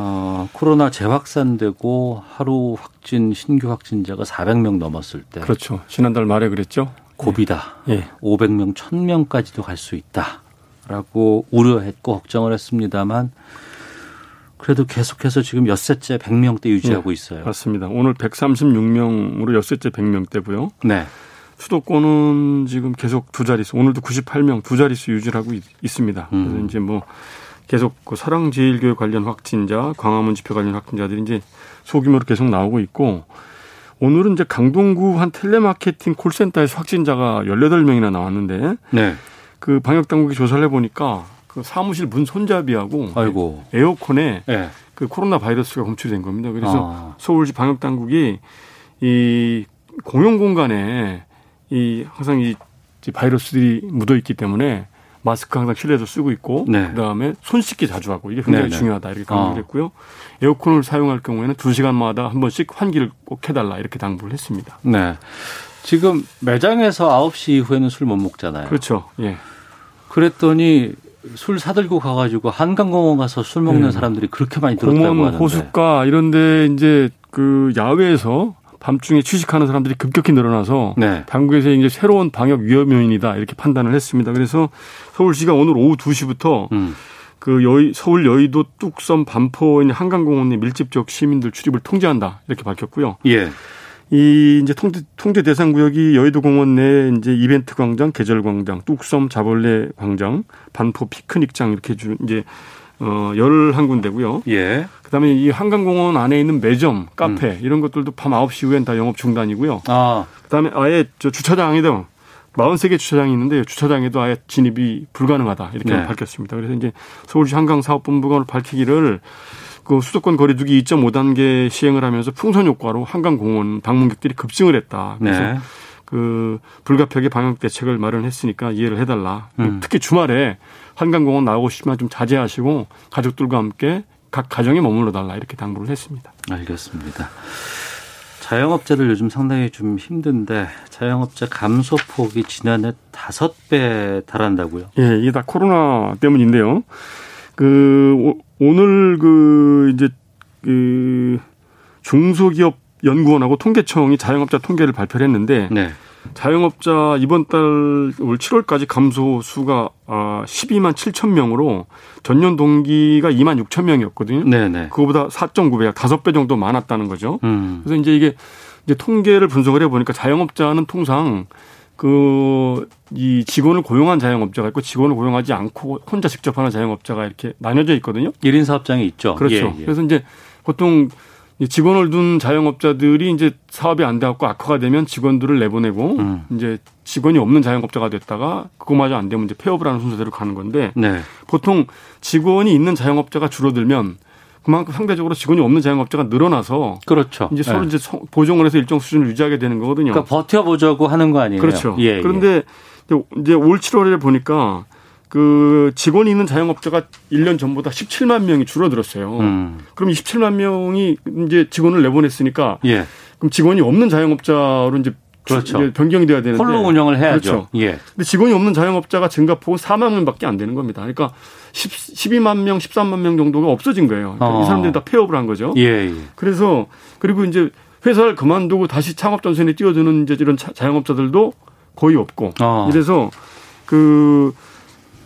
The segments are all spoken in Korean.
어, 코로나 재확산되고 하루 확진 신규 확진자가 400명 넘었을 때 그렇죠. 지난달 말에 그랬죠. 고비다. 예. 500명, 1000명까지도 갈 수 있다. 라고 우려했고 걱정을 했습니다만 그래도 계속해서 지금 엿새째 100명대 유지하고 있어요. 맞습니다. 오늘 136명으로 엿새째 100명대고요. 네. 수도권은 지금 계속 두 자릿수, 오늘도 98명 두 자릿수 유지를 하고 있, 습니다 그래서 음. 이제 뭐 계속 그 사랑제일교회 관련 확진자, 광화문 집회 관련 확진자들이 이제 소규모로 계속 나오고 있고 오늘은 이제 강동구 한 텔레마케팅 콜센터에서 확진자가 18명이나 나왔는데 네. 그 방역 당국이 조사를 해 보니까 그 사무실 문 손잡이하고 아이고. 에어컨에 네. 그 코로나 바이러스가 검출된 겁니다. 그래서 아. 서울시 방역 당국이 이 공용 공간에 이 항상 이 바이러스들이 묻어 있기 때문에 마스크 항상 실내에서 쓰고 있고 네. 그다음에 손 씻기 자주 하고 이게 굉장히 네네. 중요하다 이렇게 강조를 아. 했고요. 에어컨을 사용할 경우에는 두 시간마다 한 번씩 환기를 꼭 해달라 이렇게 당부를 했습니다. 네. 지금 매장에서 9시 이후에는 술 못 먹잖아요. 그렇죠. 예. 그랬더니 술 사들고 가가지고 한강공원 가서 술 먹는 네. 사람들이 그렇게 많이 들었다고 공원, 하는데. 호숫가 이런데 이제 그 야외에서 밤중에 취식하는 사람들이 급격히 늘어나서 네. 당국에서 이제 새로운 방역 위험 요인이다 이렇게 판단을 했습니다. 그래서 서울시가 오늘 오후 2시부터 음. 그 여의, 서울 여의도 뚝섬 반포 있는 한강공원에 밀집적 시민들 출입을 통제한다 이렇게 밝혔고요. 예. 이 이제 통제, 통제 대상 구역이 여의도 공원 내 이제 이벤트 광장, 계절 광장, 뚝섬 자벌레 광장, 반포 피크닉장 이렇게 주 이제 어, 열한 군데고요. 예. 그다음에 이 한강공원 안에 있는 매점, 카페 이런 것들도 밤 9시 이후엔 다 영업 중단이고요. 아, 그다음에 아예 저 주차장에도 43개 주차장이 있는데 주차장에도 아예 진입이 불가능하다 이렇게 네. 밝혔습니다. 그래서 이제 서울시 한강사업본부가 밝히기를 그 수도권 거리두기 2.5단계 시행을 하면서 풍선 효과로 한강공원 방문객들이 급증을 했다. 그래서 네. 그 불가피하게 방역 대책을 마련했으니까 이해를 해달라. 음. 특히 주말에 한강공원 나오고 싶지만 좀 자제하시고 가족들과 함께 각 가정에 머물러 달라 이렇게 당부를 했습니다. 알겠습니다. 자영업자들 요즘 상당히 좀 힘든데 자영업자 감소 폭이 지난해 다섯 배 달한다고요? 예, 이게 다 코로나 때문인데요. 그 오- 오늘 그 이제 그 중소기업 연구원하고 통계청이 자영업자 통계를 발표를 했는데 네. 자영업자 이번 달 올 7월까지 감소 수가 아 12만 7천 명으로 전년 동기가 2만 6천 명이었거든요. 네네. 그거보다 4.9배, 5배 정도 많았다는 거죠. 음. 그래서 이제 이게 이제 통계를 분석을 해 보니까 자영업자는 통상 그 이 직원을 고용한 자영업자가 있고 직원을 고용하지 않고 혼자 직접 하는 자영업자가 이렇게 나뉘어져 있거든요. 1인 사업장이 있죠. 그렇죠. 예, 예. 그래서 이제 보통 이 직원을 둔 자영업자들이 이제 사업이 안 돼갖고 악화가 되면 직원들을 내보내고 음. 이제 직원이 없는 자영업자가 됐다가 그거마저 안 되면 이제 폐업을 하는 순서대로 가는 건데 네. 보통 직원이 있는 자영업자가 줄어들면 그만큼 상대적으로 직원이 없는 자영업자가 늘어나서 그렇죠. 이제 서로 예. 이제 소- 보정을 해서 일정 수준을 유지하게 되는 거거든요. 그러니까 버텨보자고 하는 거 아니에요? 그렇죠. 예, 예. 그런데 이제 올 7월에 보니까 그 직원이 있는 자영업자가 1년 전보다 17만 명이 줄어들었어요. 음. 그럼 27만 명이 이제 직원을 내보냈으니까 예. 그럼 직원이 없는 자영업자로 이제 그렇죠. 이제 변경이 돼야 되는데 홀로 운영을 해야죠. 그렇죠. 예. 근데 직원이 없는 자영업자가 증가폭은 4만 명밖에 안 되는 겁니다. 그러니까 10, 12만 명, 13만 명 정도가 없어진 거예요. 그러니까 어. 이 사람들이 다 폐업을 한 거죠. 예, 예. 그래서 그리고 이제 회사를 그만두고 다시 창업 전선에 뛰어드는 이제 이런 자- 자영업자들도 거의 없고 어. 이래서 그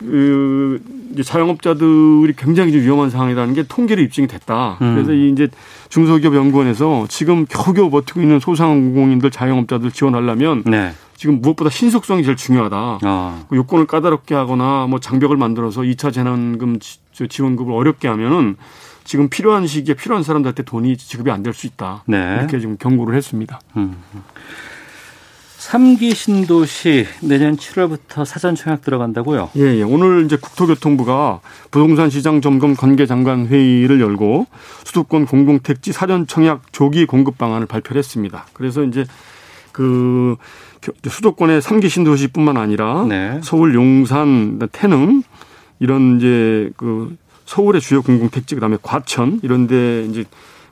그 이제 자영업자들이 굉장히 좀 위험한 상황이라는 게 통계로 입증이 됐다. 음. 그래서 이 이제 중소기업 연구원에서 지금 겨우겨우 버티고 있는 소상공인들 자영업자들 지원하려면 네. 지금 무엇보다 신속성이 제일 중요하다. 아. 그 요건을 까다롭게 하거나 뭐 장벽을 만들어서 2차 재난금 지- 지원금을 어렵게 하면은 지금 필요한 시기에 필요한 사람들한테 돈이 지급이 안 될 수 있다. 네. 이렇게 지금 경고를 했습니다. 삼기 신도시 내년 7월부터 사전 청약 들어간다고요? 예, 예. 오늘 이제 국토교통부가 부동산 시장 점검 관계 장관 회의를 열고 수도권 공공택지 사전 청약 조기 공급 방안을 발표를 했습니다. 그래서 이제 그 겨- 수도권의 3기 신도시뿐만 아니라 네. 서울 용산, 태릉 이런 이제 그 서울의 주요 공공택지 그다음에 과천 이런 데 이제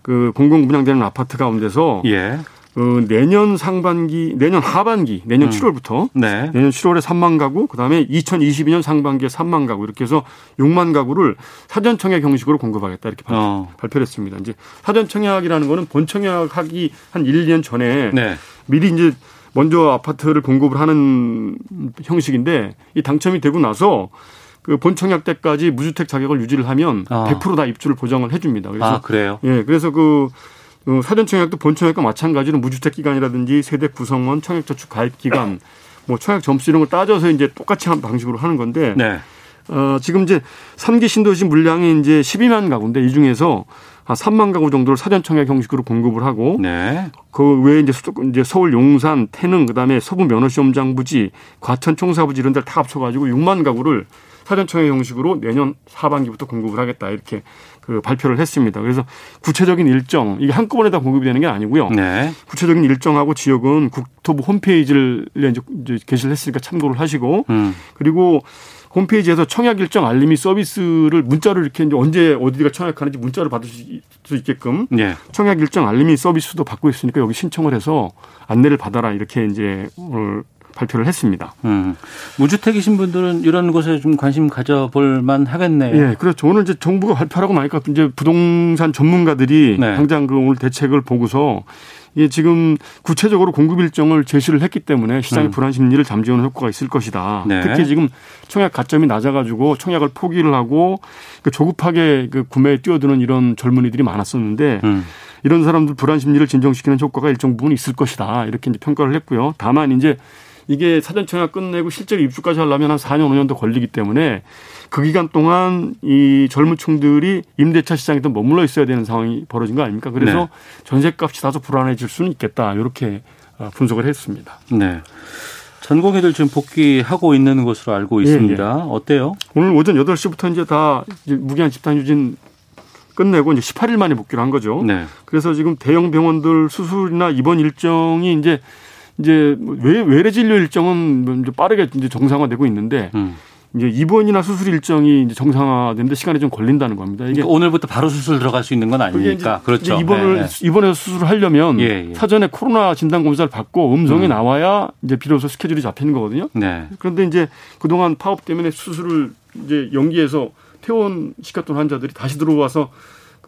그 공공 분양되는 아파트 가운데서 예. 어, 내년 상반기, 내년 하반기, 내년 음. 7월부터 네. 내년 7월에 3만 가구, 그다음에 2022년 상반기에 3만 가구 이렇게 해서 6만 가구를 사전 청약 형식으로 공급하겠다 이렇게 발- 어. 발표를 했습니다. 이제 사전 청약이라는 거는 본 청약하기 한 1, 2년 전에 네. 미리 이제 먼저 아파트를 공급을 하는 형식인데 이 당첨이 되고 나서 그 본청약 때까지 무주택 자격을 유지를 하면 아. 100%다 입주를 보장을 해줍니다. 그래서 아, 그래요? 예, 그래서 그 어, 사전 청약도 본 청약과 마찬가지로 무주택 기간이라든지 세대 구성원, 청약 저축 가입 기간, 뭐 청약 점수 이런 걸 따져서 이제 똑같이 한 방식으로 하는 건데 네. 어, 지금 이제 3기 신도시 물량이 이제 12만 가구인데 이 중에서 한 3만 가구 정도를 사전 청약 형식으로 공급을 하고 네. 그 외에 이제 수도권 이제 서울 용산, 태릉 그다음에 서부 면허시험장 부지, 과천 총사 부지 이런 데를 다 합쳐 가지고 6만 가구를 사전 청약 형식으로 내년 하반기부터 공급을 하겠다 이렇게 그 발표를 했습니다. 그래서 구체적인 일정 이게 한꺼번에 다 공급이 되는 게 아니고요. 네. 구체적인 일정하고 지역은 국토부 홈페이지를 이제 게시를 했으니까 참고를 하시고 음. 그리고 홈페이지에서 청약 일정 알림이 서비스를 문자로 이렇게 이제 언제 어디가 청약하는지 문자를 받을 수 있게끔 예. 청약 일정 알림이 서비스도 받고 있으니까 여기 신청을 해서 안내를 받아라 이렇게 이제 오늘 발표를 했습니다. 음. 무주택이신 분들은 이런 곳에 좀 관심 가져볼 만 하겠네요. 예, 그렇죠. 오늘 이제 정부가 발표하고 나니까 이제 부동산 전문가들이 네. 당장 그 오늘 대책을 보고서 이게 지금 구체적으로 공급 일정을 제시를 했기 때문에 시장의 음. 불안 심리를 잠재우는 효과가 있을 것이다. 네. 특히 지금 청약 가점이 낮아가지고 청약을 포기를 하고 그 조급하게 그 구매에 뛰어드는 이런 젊은이들이 많았었는데 음. 이런 사람들 불안 심리를 진정시키는 효과가 일정 부분 있을 것이다. 이렇게 이제 평가를 했고요. 다만 이제 이게 사전 청약 끝내고 실제로 입주까지 하려면 한 4년 5년 더 걸리기 때문에 그 기간 동안 이 젊은 층들이 임대차 시장에 더 머물러 있어야 되는 상황이 벌어진 거 아닙니까? 그래서 네. 전세값이 다소 불안해질 수는 있겠다. 이렇게 어, 분석을 했습니다. 네. 전공의들 지금 복귀하고 있는 것으로 알고 예, 있습니다. 어때요? 오늘 오전 8시부터 이제 다 이제 무기한 집단 휴진 끝내고 이제 18일 만에 복귀를 한 거죠. 네. 그래서 지금 대형 병원들 수술이나 입원 일정이 이제 이제 외, 외래 진료 일정은 뭐 이제 빠르게 이제 정상화되고 있는데 음. 이제 입원이나 수술 일정이 이제 정상화되는데 시간이 좀 걸린다는 겁니다. 이게 그러니까 오늘부터 바로 수술 들어갈 수 있는 건 아니니까. 그렇죠. 입원을 네, 네. 입원해서 수술을 하려면 예, 예. 사전에 코로나 진단 검사를 받고 음성이 음. 나와야 이제 비로소 스케줄이 잡히는 거거든요. 네. 그런데 이제 그동안 파업 때문에 수술을 이제 연기해서 퇴원 시켰던 환자들이 다시 들어와서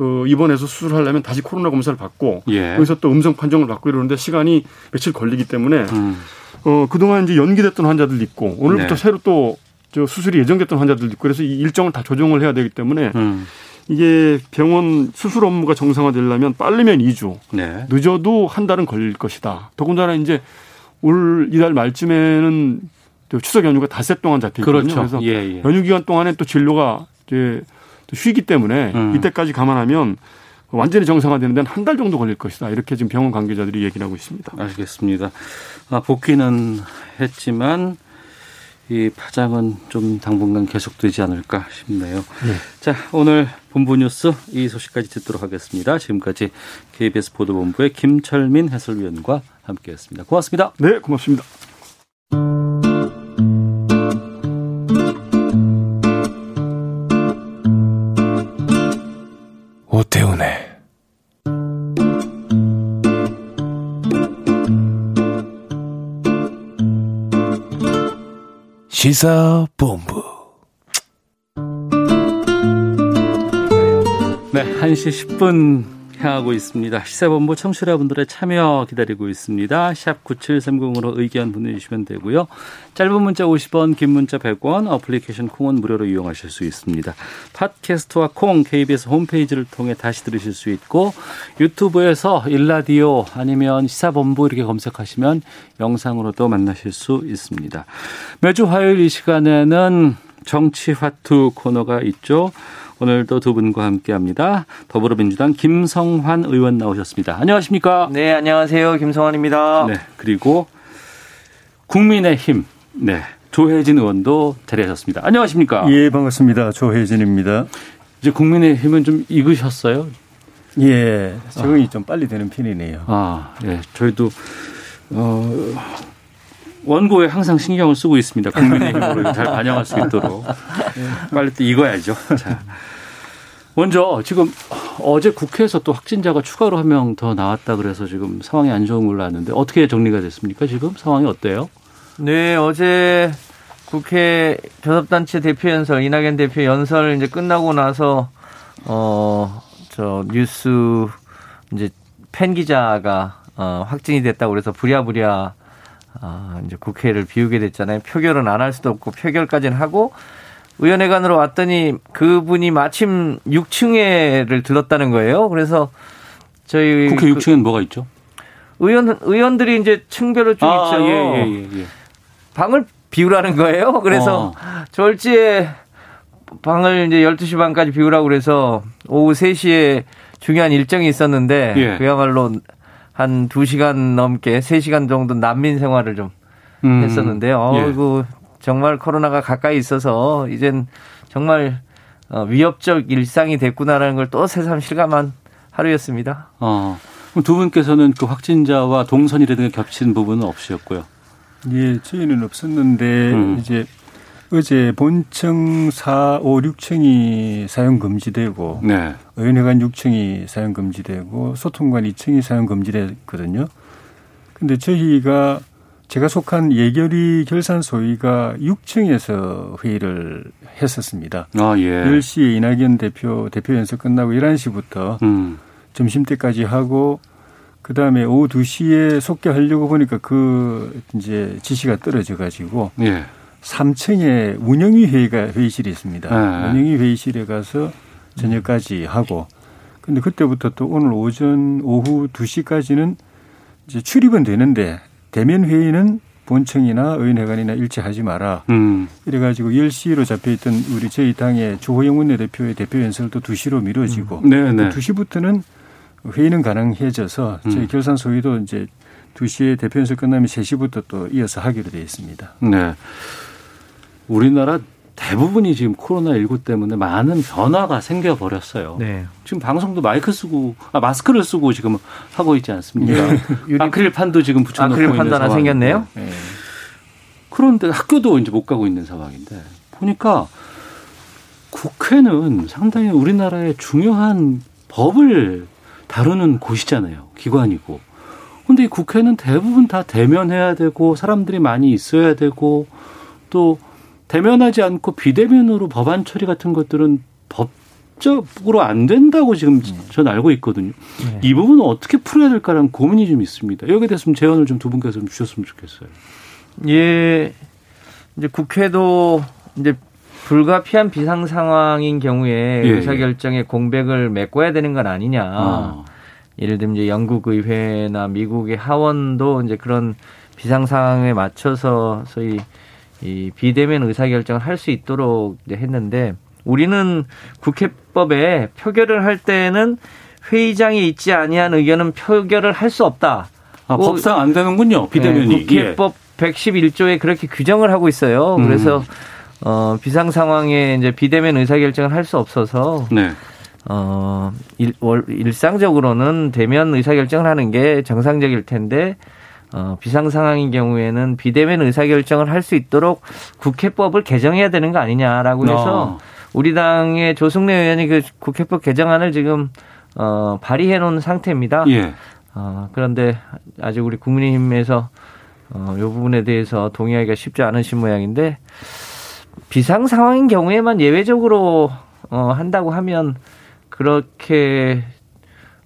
그 입원해서 수술하려면 다시 코로나 검사를 받고 예. 거기서 또 음성 판정을 받고 이러는데 시간이 며칠 걸리기 때문에 음. 어 그동안 이제 연기됐던 환자들도 있고 오늘부터 네. 새로 또 저 수술이 예정됐던 환자들도 있고 그래서 이 일정을 다 조정을 해야 되기 때문에 음. 이게 병원 수술 업무가 정상화되려면 빠르면 2주, 네. 늦어도 한 달은 걸릴 것이다. 더군다나 이제 올 이달 말쯤에는 또 추석 연휴가 닷새 동안 잡혀있거든요. 그렇죠. 그래서 예, 예. 연휴 기간 동안에 또 진료가 이제 또 쉬기 때문에 음. 이때까지 감안하면 완전히 정상화되는 데는 한 달 정도 걸릴 것이다. 이렇게 지금 병원 관계자들이 얘기를 하고 있습니다. 알겠습니다. 아, 복귀는 했지만 이 파장은 좀 당분간 계속되지 않을까 싶네요. 네. 자, 오늘 본부 뉴스 이 소식까지 듣도록 하겠습니다. 지금까지 KBS 보도본부의 김철민 해설위원과 함께했습니다. 고맙습니다. 네, 고맙습니다. 시사본부. 네, 1시 10분 향하고 있습니다. 시사본부 청취자분들의 참여 기다리고 있습니다. 샵 9730으로 의견 보내주시면 되고요. 짧은 문자 50원, 긴 문자 100원, 어플리케이션 콩은 무료로 이용하실 수 있습니다. 팟캐스트와 콩, KBS 홈페이지를 통해 다시 들으실 수 있고 유튜브에서 일라디오 아니면 시사본부 이렇게 검색하시면 영상으로도 만나실 수 있습니다. 매주 화요일 이 시간에는 정치화투 코너가 있죠. 오늘도 두 분과 함께합니다. 더불어민주당 김성환 의원 나오셨습니다. 안녕하십니까? 네, 안녕하세요. 김성환입니다. 네, 그리고 국민의힘 네 조혜진 의원도 자리하셨습니다. 안녕하십니까? 예, 반갑습니다. 조혜진입니다. 이제 국민의힘은 좀 익으셨어요? 예, 적응이 아. 좀 빨리 되는 편이네요. 아, 예, 저희도 어. 원고에 항상 신경을 쓰고 있습니다. 국민의힘으로 잘 반영할 수 있도록 빨리 또 익어야죠. 자, 먼저 지금 어제 국회에서 또 확진자가 추가로 한 명 더 나왔다 그래서 지금 상황이 안 좋은 걸로 아는데 어떻게 정리가 됐습니까? 지금 상황이 어때요? 네, 어제 국회 교섭단체 대표 연설 이낙연 대표 연설 이제 끝나고 나서 어 저 뉴스 이제 팬 기자가 어 확진이 됐다고 그래서 부랴부랴 아, 이제 국회를 비우게 됐잖아요. 표결은 안 할 수도 없고 표결까지는 하고 의원회관으로 왔더니 그분이 마침 6층에를 들렀다는 거예요. 그래서 저희 국회 6층에는 그 뭐가 있죠? 의원 의원들이 이제 층별로 쭉 아, 있죠. 예, 예, 예, 예. 방을 비우라는 거예요. 그래서 어. 졸지에 방을 이제 12시 반까지 비우라고 그래서 오후 3시에 중요한 일정이 있었는데 예. 그야말로 한 2시간 넘게 3시간 정도 난민 생활을 좀 음. 했었는데요. 어이구 예. 정말 코로나가 가까이 있어서 이젠 정말 어, 위협적 일상이 됐구나라는 걸 또 새삼 실감한 하루였습니다. 어. 그럼 두 분께서는 그 확진자와 동선이라든가 겹친 부분은 없으셨고요. 예, 저희는 없었는데 음. 이제 어제 본청 4, 5, 6층이 사용 금지되고 네. 의원회관 6층이 사용 금지되고 소통관 2층이 사용 금지됐거든요. 근데 저희가 제가 속한 예결위 결산 소위가 6층에서 회의를 했었습니다. 아, 예. 10시에 이낙연 대표 대표 연설 끝나고 11시부터 음. 점심 때까지 하고 그 다음에 오후 2시에 속개하려고 보니까 그 이제 지시가 떨어져 가지고 예. 3층에 운영위 회의가 회의실이 있습니다. 네. 운영위 회의실에 가서 저녁까지 하고 근데 그때부터 또 오늘 오전 오후 2시까지는 이제 출입은 되는데 대면 회의는 본청이나 의원회관이나 일치하지 마라. 음. 이래가지고 10시로 잡혀있던 우리 저희 당의 조호영 원내대표의 대표 연설도 2시로 미뤄지고 음. 네, 네. 2시부터는 회의는 가능해져서 저희 음. 결산 소위도 이제 2시에 대표 연설 끝나면 3시부터 또 이어서 하기로 되어 있습니다. 네. 우리나라 대부분이 지금 코로나19 때문에 많은 변화가 생겨버렸어요. 네. 지금 방송도 마이크 쓰고, 아, 마스크를 쓰고 지금 하고 있지 않습니까? 네. 아크릴판도 지금 붙여놓고 아크릴판도 있는 하나 생겼네요. 네. 그런데 학교도 이제 못 가고 있는 상황인데 보니까 국회는 상당히 우리나라의 중요한 법을 다루는 곳이잖아요. 기관이고. 근데 이 국회는 대부분 다 대면해야 되고 사람들이 많이 있어야 되고 또 대면하지 않고 비대면으로 법안 처리 같은 것들은 법적으로 안 된다고 지금 저는 알고 있거든요. 네. 이 부분은 어떻게 풀어야 될까라는 고민이 좀 있습니다. 여기에 대해서 좀 제언을 좀 두 분께서 좀 주셨으면 좋겠어요. 예. 이제 국회도 이제 불가피한 비상 상황인 경우에 예, 예. 의사결정의 공백을 메꿔야 되는 건 아니냐. 아. 예를 들면 이제 영국 의회나 미국의 하원도 이제 그런 비상 상황에 맞춰서 소위 이 비대면 의사결정을 할 수 있도록 했는데 우리는 국회법에 표결을 할 때는 회의장에 있지 아니한 의견은 표결을 할 수 없다. 아, 법상 안 되는군요. 비대면이. 네, 국회법 예. 111조에 그렇게 규정을 하고 있어요. 음. 그래서 음. 어, 비상 상황에 이제 비대면 의사결정을 할 수 없어서 네. 어, 일, 월, 일상적으로는 대면 의사결정을 하는 게 정상적일 텐데 어, 비상 상황인 경우에는 비대면 의사결정을 할 수 있도록 국회법을 개정해야 되는 거 아니냐라고 해서 어. 우리 당의 조승래 의원이 그 국회법 개정안을 지금 어, 발의해 놓은 상태입니다. 예. 어, 그런데 아직 우리 국민의힘에서 어, 이 부분에 대해서 동의하기가 쉽지 않으신 모양인데 비상 상황인 경우에만 예외적으로 어, 한다고 하면 그렇게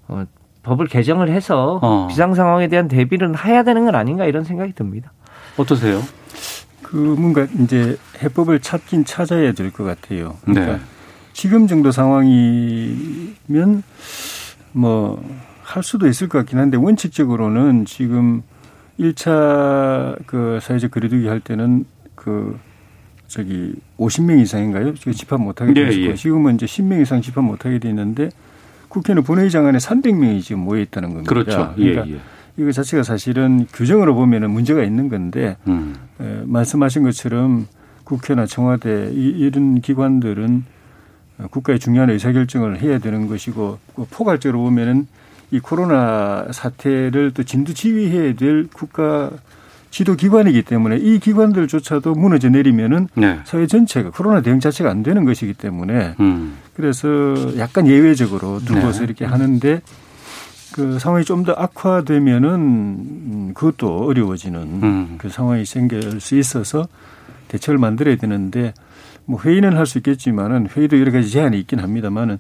어, 법을 개정을 해서 어. 비상 상황에 대한 대비를 해야 되는 건 아닌가 이런 생각이 듭니다. 어떠세요? 그 뭔가 이제 해법을 찾긴 찾아야 될 것 같아요. 그러니까 네. 지금 정도 상황이면 뭐 할 수도 있을 것 같긴 한데 원칙적으로는 지금 1차 그 사회적 거리두기 할 때는 그 저기 50명 이상인가요? 지금 집합 못 하게 되었고 예, 예. 지금은 이제 10명 이상 집합 못 하게 돼 있는데 국회는 본회의장 안에 300명이 지금 모여 있다는 겁니다. 그렇죠. 예, 그러니까 예, 이거 자체가 사실은 규정으로 보면은 문제가 있는 건데 음. 에, 말씀하신 것처럼 국회나 청와대 이, 이런 기관들은 국가의 중요한 의사결정을 해야 되는 것이고 그 포괄적으로 보면은 이 코로나 사태를 또 진두지휘해야 될 국가 지도기관이기 때문에 이 기관들조차도 무너져 내리면은 네. 사회 전체가 코로나 대응 자체가 안 되는 것이기 때문에 음. 그래서 약간 예외적으로 두고서 네. 이렇게 하는데 그 상황이 좀 더 악화되면은 음, 그것도 어려워지는 음. 그 상황이 생길 수 있어서 대책을 만들어야 되는데 뭐 회의는 할 수 있겠지만은 회의도 여러 가지 제한이 있긴 합니다만은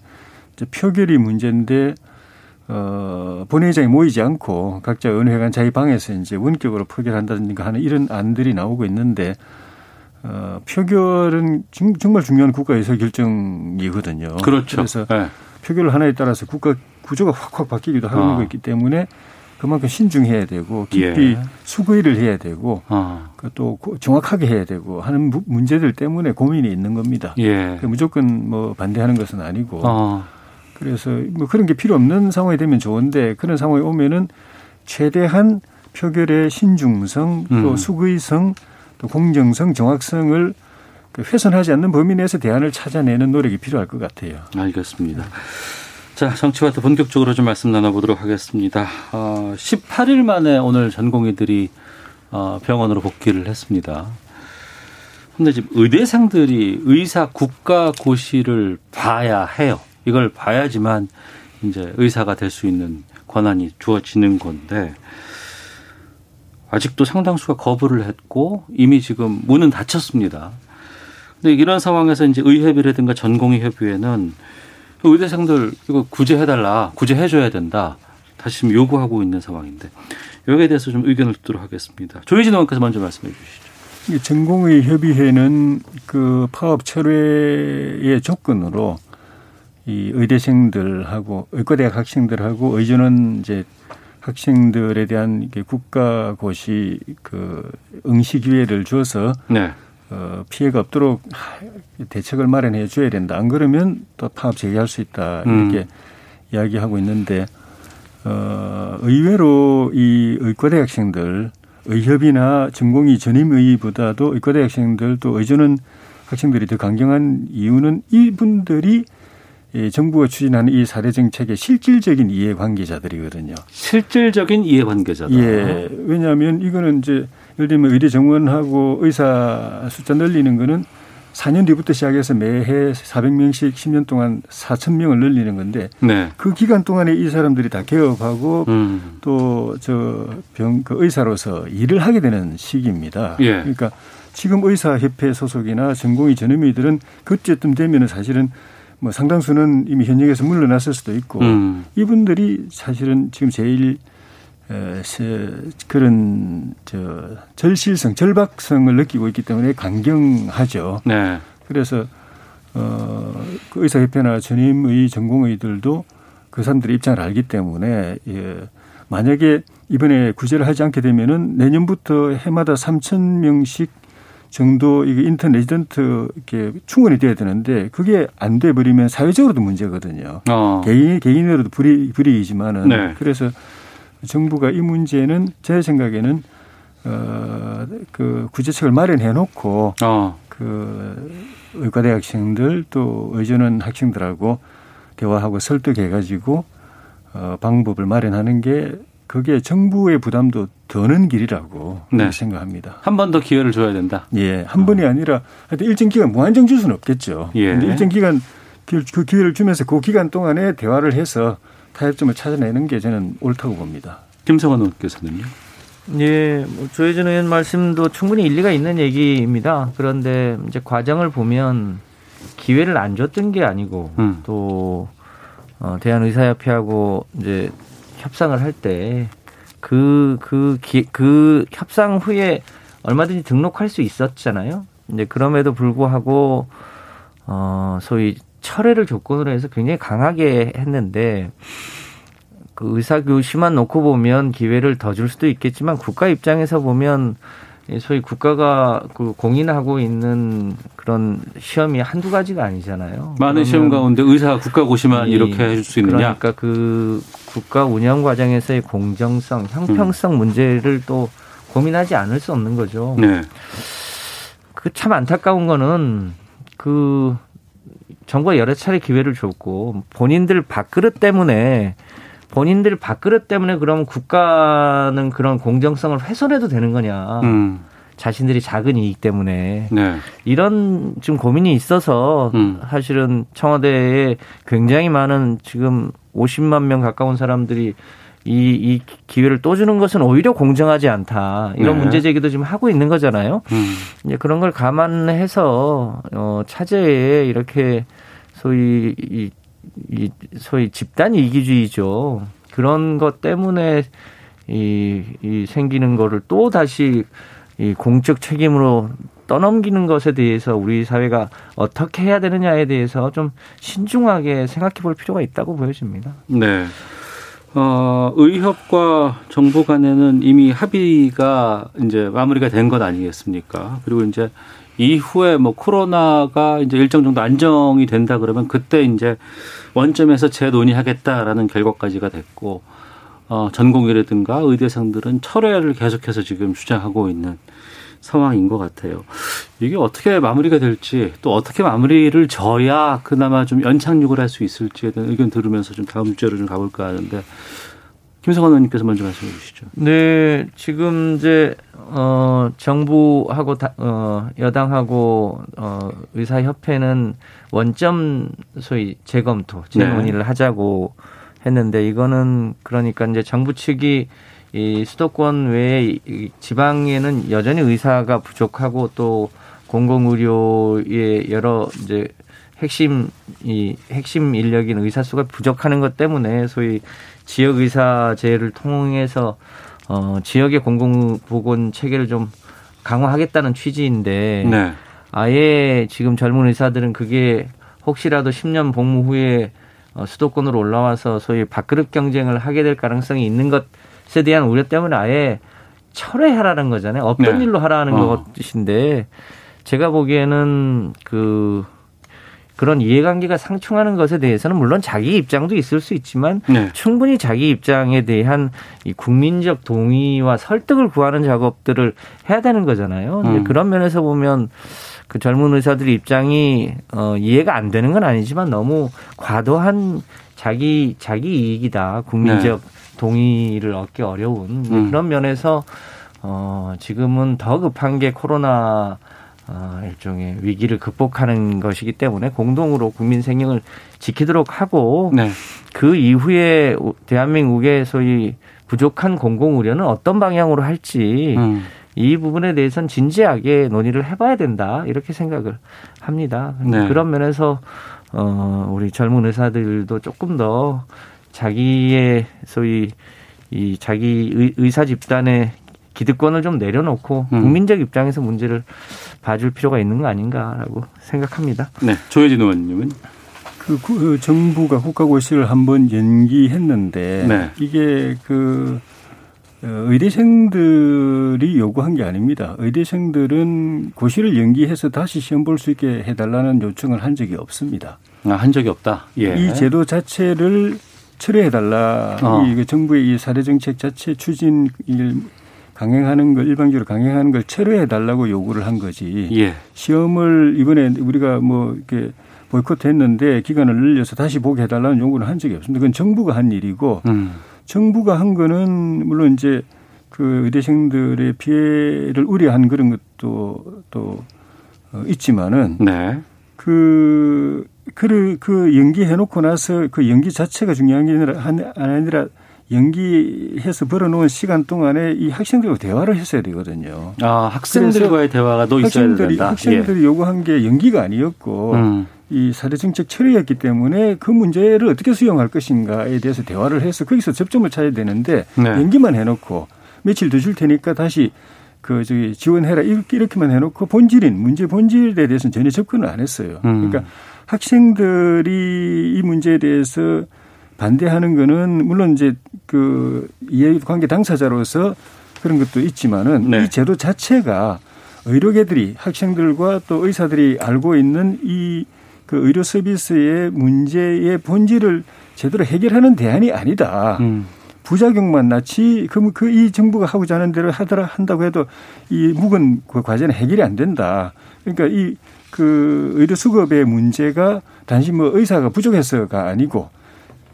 이제 표결이 문제인데 어, 본회의장에 모이지 않고 각자 의회관 자기 방에서 이제 원격으로 표결한다든가 하는 이런 안들이 나오고 있는데 어, 표결은 정말 중요한 국가 의사 결정이거든요. 그렇죠. 그래서 네. 표결 하나에 따라서 국가 구조가 확확 바뀌기도 하는 어. 거있기 때문에 그만큼 신중해야 되고 깊이 예. 수거를 해야 되고 어. 또 정확하게 해야 되고 하는 문제들 때문에 고민이 있는 겁니다. 예. 무조건 뭐 반대하는 것은 아니고 어. 그래서 뭐 그런 게 필요 없는 상황이 되면 좋은데 그런 상황이 오면은 최대한 표결의 신중성 또 음. 수의성 또 공정성 정확성을 그 훼손하지 않는 범위 내에서 대안을 찾아내는 노력이 필요할 것 같아요. 알겠습니다. 자, 정치와 더 본격적으로 좀 말씀 나눠보도록 하겠습니다. 어, 18일 만에 오늘 전공의들이 어, 병원으로 복귀를 했습니다. 근데 지금 의대생들이 의사 국가 고시를 봐야 해요. 이걸 봐야지만 이제 의사가 될 수 있는 권한이 주어지는 건데 아직도 상당수가 거부를 했고 이미 지금 문은 닫혔습니다. 근데 이런 상황에서 이제 의협이라든가 전공의 협의회는 의대생들 이거 구제해달라, 구제해줘야 된다. 다시 지금 요구하고 있는 상황인데 여기에 대해서 좀 의견을 듣도록 하겠습니다. 조혜진 의원께서 먼저 말씀해 주시죠. 전공의 협의회는 그 파업 철회의 조건으로 이 의대생들하고 의과대학 학생들하고 의전원 이제 학생들에 대한 국가고시 그 응시 기회를 줘서 네. 어, 피해가 없도록 대책을 마련해 줘야 된다. 안 그러면 또 파업 재개할 수 있다. 이렇게 음. 이야기하고 있는데 어, 의외로 이 의과대 학생들 의협이나 전공의 전임의보다도 의과대 학생들 또 의전원 학생들이 더 강경한 이유는 이분들이 이 정부가 추진하는 이 사대 정책의 실질적인 이해 관계자들이거든요. 실질적인 이해 관계자다. 예. 왜냐하면 이거는 이제 예를 들면 의대 정원하고 의사 숫자 늘리는 거는 4년 뒤부터 시작해서 매해 400명씩 10년 동안 4천 명을 늘리는 건데 네. 그 기간 동안에 이 사람들이 다 개업하고 음. 또저 병 그 의사로서 일을 하게 되는 시기입니다. 예. 그러니까 지금 의사협회 소속이나 전공의 전염의들은 그때쯤 되면은 사실은 뭐 상당수는 이미 현역에서 물러났을 수도 있고 음. 이분들이 사실은 지금 제일 그런 저 절실성, 절박성을 느끼고 있기 때문에 강경하죠. 네. 그래서 어 그 의사협회나 전임의 전공의들도 그 사람들의 입장을 알기 때문에 예. 만약에 이번에 구제를 하지 않게 되면은 내년부터 해마다 3천 명씩 정도 이게 인턴 레지던트 이렇게 충원이 돼야 되는데 그게 안 돼 버리면 사회적으로도 문제거든요. 어. 개인 개인으로도 불이익 불이익이지만은 네. 그래서 정부가 이 문제는 제 생각에는 어그 구제책을 마련해 놓고 어. 그 의과대 학생들 또 의전원 학생들하고 대화하고 설득해 가지고 어 방법을 마련하는 게 그게 정부의 부담도 더는 길이라고 네. 생각합니다. 한 번 더 기회를 줘야 된다. 예, 한 어. 번이 아니라 하여튼 일정 기간 무한정 줄 수는 없겠죠. 예. 근데 일정 기간 그, 그 기회를 주면서 그 기간 동안에 대화를 해서 타협점을 찾아내는 게 저는 옳다고 봅니다. 김성환 의원께서는요. 예, 뭐 조혜진 의원 말씀도 충분히 일리가 있는 얘기입니다. 그런데 이제 과정을 보면 기회를 안 줬던 게 아니고 음. 또 어, 대한의사협회하고 이제 협상을 할 때 그, 그, 기, 그 협상 후에 얼마든지 등록할 수 있었잖아요. 이제 그럼에도 불구하고, 어, 소위 철회를 조건으로 해서 굉장히 강하게 했는데, 그 의사 교시만 놓고 보면 기회를 더 줄 수도 있겠지만 국가 입장에서 보면 소위 국가가 그 공인하고 있는 그런 시험이 한두 가지가 아니잖아요. 많은 시험 가운데 의사 국가고시만 이렇게 해줄 수 있느냐? 그러니까 그 국가 운영 과정에서의 공정성, 형평성 음. 문제를 또 고민하지 않을 수 없는 거죠. 네. 그 참 안타까운 거는 그 정부가 여러 차례 기회를 줬고 본인들 밥그릇 때문에 본인들 밥그릇 때문에 그럼 국가는 그런 공정성을 훼손해도 되는 거냐. 음. 자신들이 작은 이익 때문에 네. 이런 좀 고민이 있어서 음. 사실은 청와대에 굉장히 많은 지금 50만 명 가까운 사람들이 이, 이 기회를 또 주는 것은 오히려 공정하지 않다. 이런 네. 문제 제기도 지금 하고 있는 거잖아요. 음. 이제 그런 걸 감안해서 어 차제에 이렇게 소위 이 이 소위 집단 이기주의죠. 그런 것 때문에 이, 이 생기는 거를 또 다시 이 공적 책임으로 떠넘기는 것에 대해서 우리 사회가 어떻게 해야 되느냐에 대해서 좀 신중하게 생각해 볼 필요가 있다고 보여집니다. 네. 어, 의협과 정부 간에는 이미 합의가 이제 마무리가 된 것 아니겠습니까? 그리고 이제 이후에 뭐 코로나가 이제 일정 정도 안정이 된다 그러면 그때 이제 원점에서 재논의하겠다라는 결과까지가 됐고 어 전공의라든가 의대생들은 철회를 계속해서 지금 주장하고 있는 상황인 것 같아요. 이게 어떻게 마무리가 될지 또 어떻게 마무리를 져야 그나마 좀 연착륙을 할 수 있을지에 대한 의견 들으면서 좀 다음 주제로 좀 가볼까 하는데 김성환 의원님께서 먼저 말씀해 주시죠. 네, 지금 이제 어 정부하고 다, 어 여당하고 어 의사 협회는 원점 소위 재검토 재논의를 네. 하자고 했는데 이거는 그러니까 이제 정부 측이 이 수도권 외에 지방에는 여전히 의사가 부족하고 또 공공의료의 여러 이제 핵심 이 핵심 인력인 의사 수가 부족하는 것 때문에 소위 지역 의사제를 통해서 어 지역의 공공보건 체계를 좀 강화하겠다는 취지인데 네. 아예 지금 젊은 의사들은 그게 혹시라도 10년 복무 후에 어, 수도권으로 올라와서 소위 밥그릇 경쟁을 하게 될 가능성이 있는 것에 대한 우려 때문에 아예 철회하라는 거잖아요. 없던 네. 일로 하라는 어. 것인데 제가 보기에는 그 그런 이해관계가 상충하는 것에 대해서는 물론 자기 입장도 있을 수 있지만 네. 충분히 자기 입장에 대한 이 국민적 동의와 설득을 구하는 작업들을 해야 되는 거잖아요. 음. 그런 면에서 보면 그 젊은 의사들의 입장이 어 이해가 안 되는 건 아니지만 너무 과도한 자기 자기 이익이다. 국민적 네. 동의를 얻기 어려운 음. 그런 면에서 어 지금은 더 급한 게 코로나 어, 일종의 위기를 극복하는 것이기 때문에 공동으로 국민 생명을 지키도록 하고 네. 그 이후에 대한민국의 소위 부족한 공공 의료는 어떤 방향으로 할지 음. 이 부분에 대해서는 진지하게 논의를 해봐야 된다 이렇게 생각을 합니다. 네. 그런 면에서 어, 우리 젊은 의사들도 조금 더 자기의 소위 이 자기 의사 집단의 기득권을 좀 내려놓고 음. 국민적 입장에서 문제를 봐줄 필요가 있는 거 아닌가라고 생각합니다. 네, 조혜진 의원님은 그, 그 정부가 국가고시를 한번 연기했는데 네. 이게 그 어, 의대생들이 요구한 게 아닙니다. 의대생들은 고시를 연기해서 다시 시험 볼 수 있게 해달라는 요청을 한 적이 없습니다. 아, 한 적이 없다. 예. 이 제도 자체를 철회해달라. 어. 이그 정부의 이 사례 정책 자체 추진을 강행하는 걸 일방적으로 강행하는 걸 철회해 달라고 요구를 한 거지. 예. 시험을 이번에 우리가 뭐 이렇게 보이콧했는데 기간을 늘려서 다시 보게 해달라는 요구는 한 적이 없습니다. 그건 정부가 한 일이고 음. 정부가 한 거는 물론 이제 그 의대생들의 피해를 우려한 그런 것도 또 어, 있지만은 네. 그, 그, 그 연기해놓고 나서 그 연기 자체가 중요한 게 아니라, 아니라 연기해서 벌어놓은 시간 동안에 이 학생들과 대화를 했어야 되거든요. 아 학생들과의 대화가 또 있어야 된다. 학생들이 예. 요구한 게 연기가 아니었고 음. 이 사대 정책 처리였기 때문에 그 문제를 어떻게 수용할 것인가에 대해서 대화를 해서 거기서 접점을 찾아야 되는데 네. 연기만 해놓고 며칠 더 줄 테니까 다시 그 저기 지원해라 이렇게만 해놓고 본질인 문제 본질에 대해서는 전혀 접근을 안 했어요. 음. 그러니까 학생들이 이 문제에 대해서 반대하는 거는 물론 이제 그 이해관계 당사자로서 그런 것도 있지만은 네. 이 제도 자체가 의료계들이 학생들과 또 의사들이 알고 있는 이 그 의료 서비스의 문제의 본질을 제대로 해결하는 대안이 아니다. 음. 부작용만 낳지 그이 그 정부가 하고자 하는 대로 하더라 한다고 해도 이 묵은 그 과제는 해결이 안 된다. 그러니까 이 그 의료 수급의 문제가 단지 뭐 의사가 부족해서가 아니고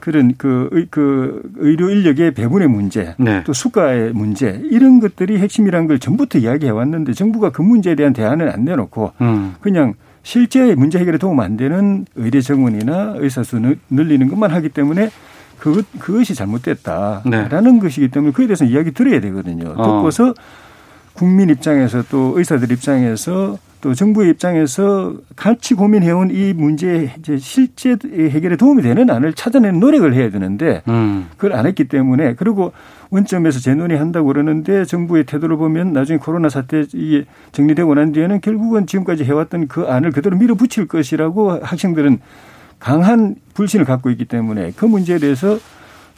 그런 그, 의, 그 의료 인력의 배분의 문제, 네. 또 수가의 문제 이런 것들이 핵심이라는 걸 전부터 이야기해 왔는데 정부가 그 문제에 대한 대안을 안 내놓고 음. 그냥 실제 문제 해결에 도움 안 되는 의대 정원이나 의사 수 늘리는 것만 하기 때문에 그것 그것이 잘못됐다라는 네. 것이기 때문에 그에 대해서 이야기 들어야 되거든요. 어. 듣고서 국민 입장에서 또 의사들 입장에서 또 정부의 입장에서 같이 고민해온 이 문제 이제 실제 해결에 도움이 되는 안을 찾아내는 노력을 해야 되는데 음. 그걸 안 했기 때문에 그리고 원점에서 재논의한다고 그러는데 정부의 태도를 보면 나중에 코로나 사태 이게 정리되고 난 뒤에는 결국은 지금까지 해왔던 그 안을 그대로 밀어붙일 것이라고 학생들은 강한 불신을 갖고 있기 때문에 그 문제에 대해서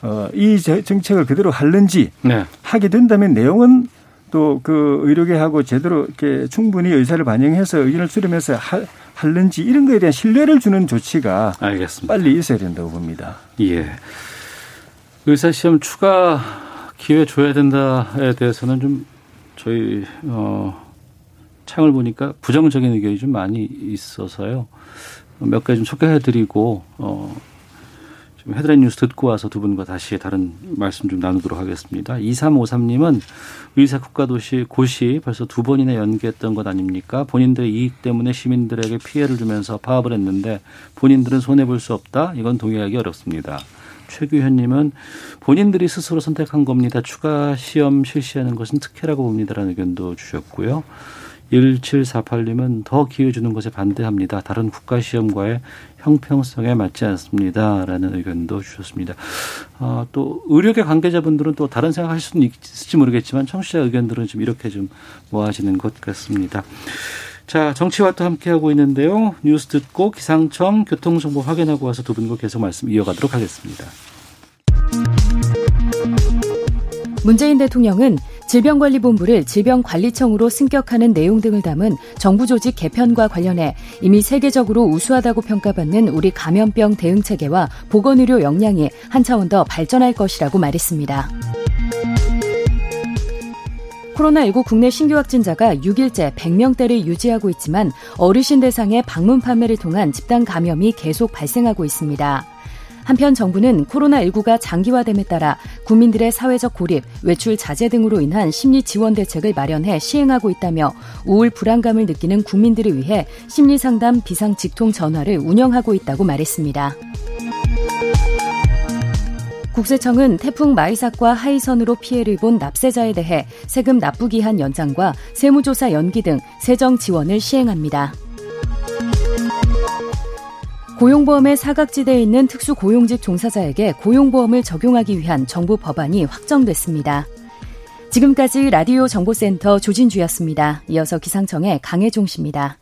어, 이 정책을 그대로 할는지 네. 하게 된다면 내용은 또 그 의료계하고 제대로 이렇게 충분히 의사를 반영해서 의견을 수렴해서 할, 할는지 이런 거에 대한 신뢰를 주는 조치가 알겠습니다. 빨리 있어야 된다고 봅니다. 예. 의사 시험 추가 기회 줘야 된다에 대해서는 좀 저희 어 창을 보니까 부정적인 의견이 좀 많이 있어서요. 몇 가지 좀 소개해드리고 어 좀 헤드라인 뉴스 듣고 와서 두 분과 다시 다른 말씀 좀 나누도록 하겠습니다. 2353님은 의사 국가도시 고시 벌써 두 번이나 연기했던 것 아닙니까? 본인들의 이익 때문에 시민들에게 피해를 주면서 파업을 했는데 본인들은 손해볼 수 없다? 이건 동의하기 어렵습니다. 최규현님은 본인들이 스스로 선택한 겁니다. 추가 시험 실시하는 것은 특혜라고 봅니다라는 의견도 주셨고요. 1748님은 더 기회 주는 것에 반대합니다. 다른 국가 시험과의 형평성에 맞지 않습니다라는 의견도 주셨습니다. 아, 또 의료계 관계자분들은 또 다른 생각하실 수는 있을지 모르겠지만 청취자 의견들은 좀 이렇게 좀 모아지는 것 같습니다. 자, 정치와 또 함께하고 있는데요. 뉴스 듣고 기상청 교통정보 확인하고 와서 두 분과 계속 말씀 이어가도록 하겠습니다. 문재인 대통령은 질병관리본부를 질병관리청으로 승격하는 내용 등을 담은 정부 조직 개편과 관련해 이미 세계적으로 우수하다고 평가받는 우리 감염병 대응 체계와 보건의료 역량이 한 차원 더 발전할 것이라고 말했습니다. 코로나19 국내 신규 확진자가 6일째 100명대를 유지하고 있지만 어르신 대상의 방문 판매를 통한 집단 감염이 계속 발생하고 있습니다. 한편 정부는 코로나19가 장기화됨에 따라 국민들의 사회적 고립, 외출 자제 등으로 인한 심리 지원 대책을 마련해 시행하고 있다며 우울 불안감을 느끼는 국민들을 위해 심리 상담 비상 직통 전화를 운영하고 있다고 말했습니다. 국세청은 태풍 마이삭과 하이선으로 피해를 본 납세자에 대해 세금 납부 기한 연장과 세무조사 연기 등 세정 지원을 시행합니다. 고용보험의 사각지대에 있는 특수고용직 종사자에게 고용보험을 적용하기 위한 정부 법안이 확정됐습니다. 지금까지 라디오 정보센터 조진주였습니다. 이어서 기상청의 강혜종 씨입니다.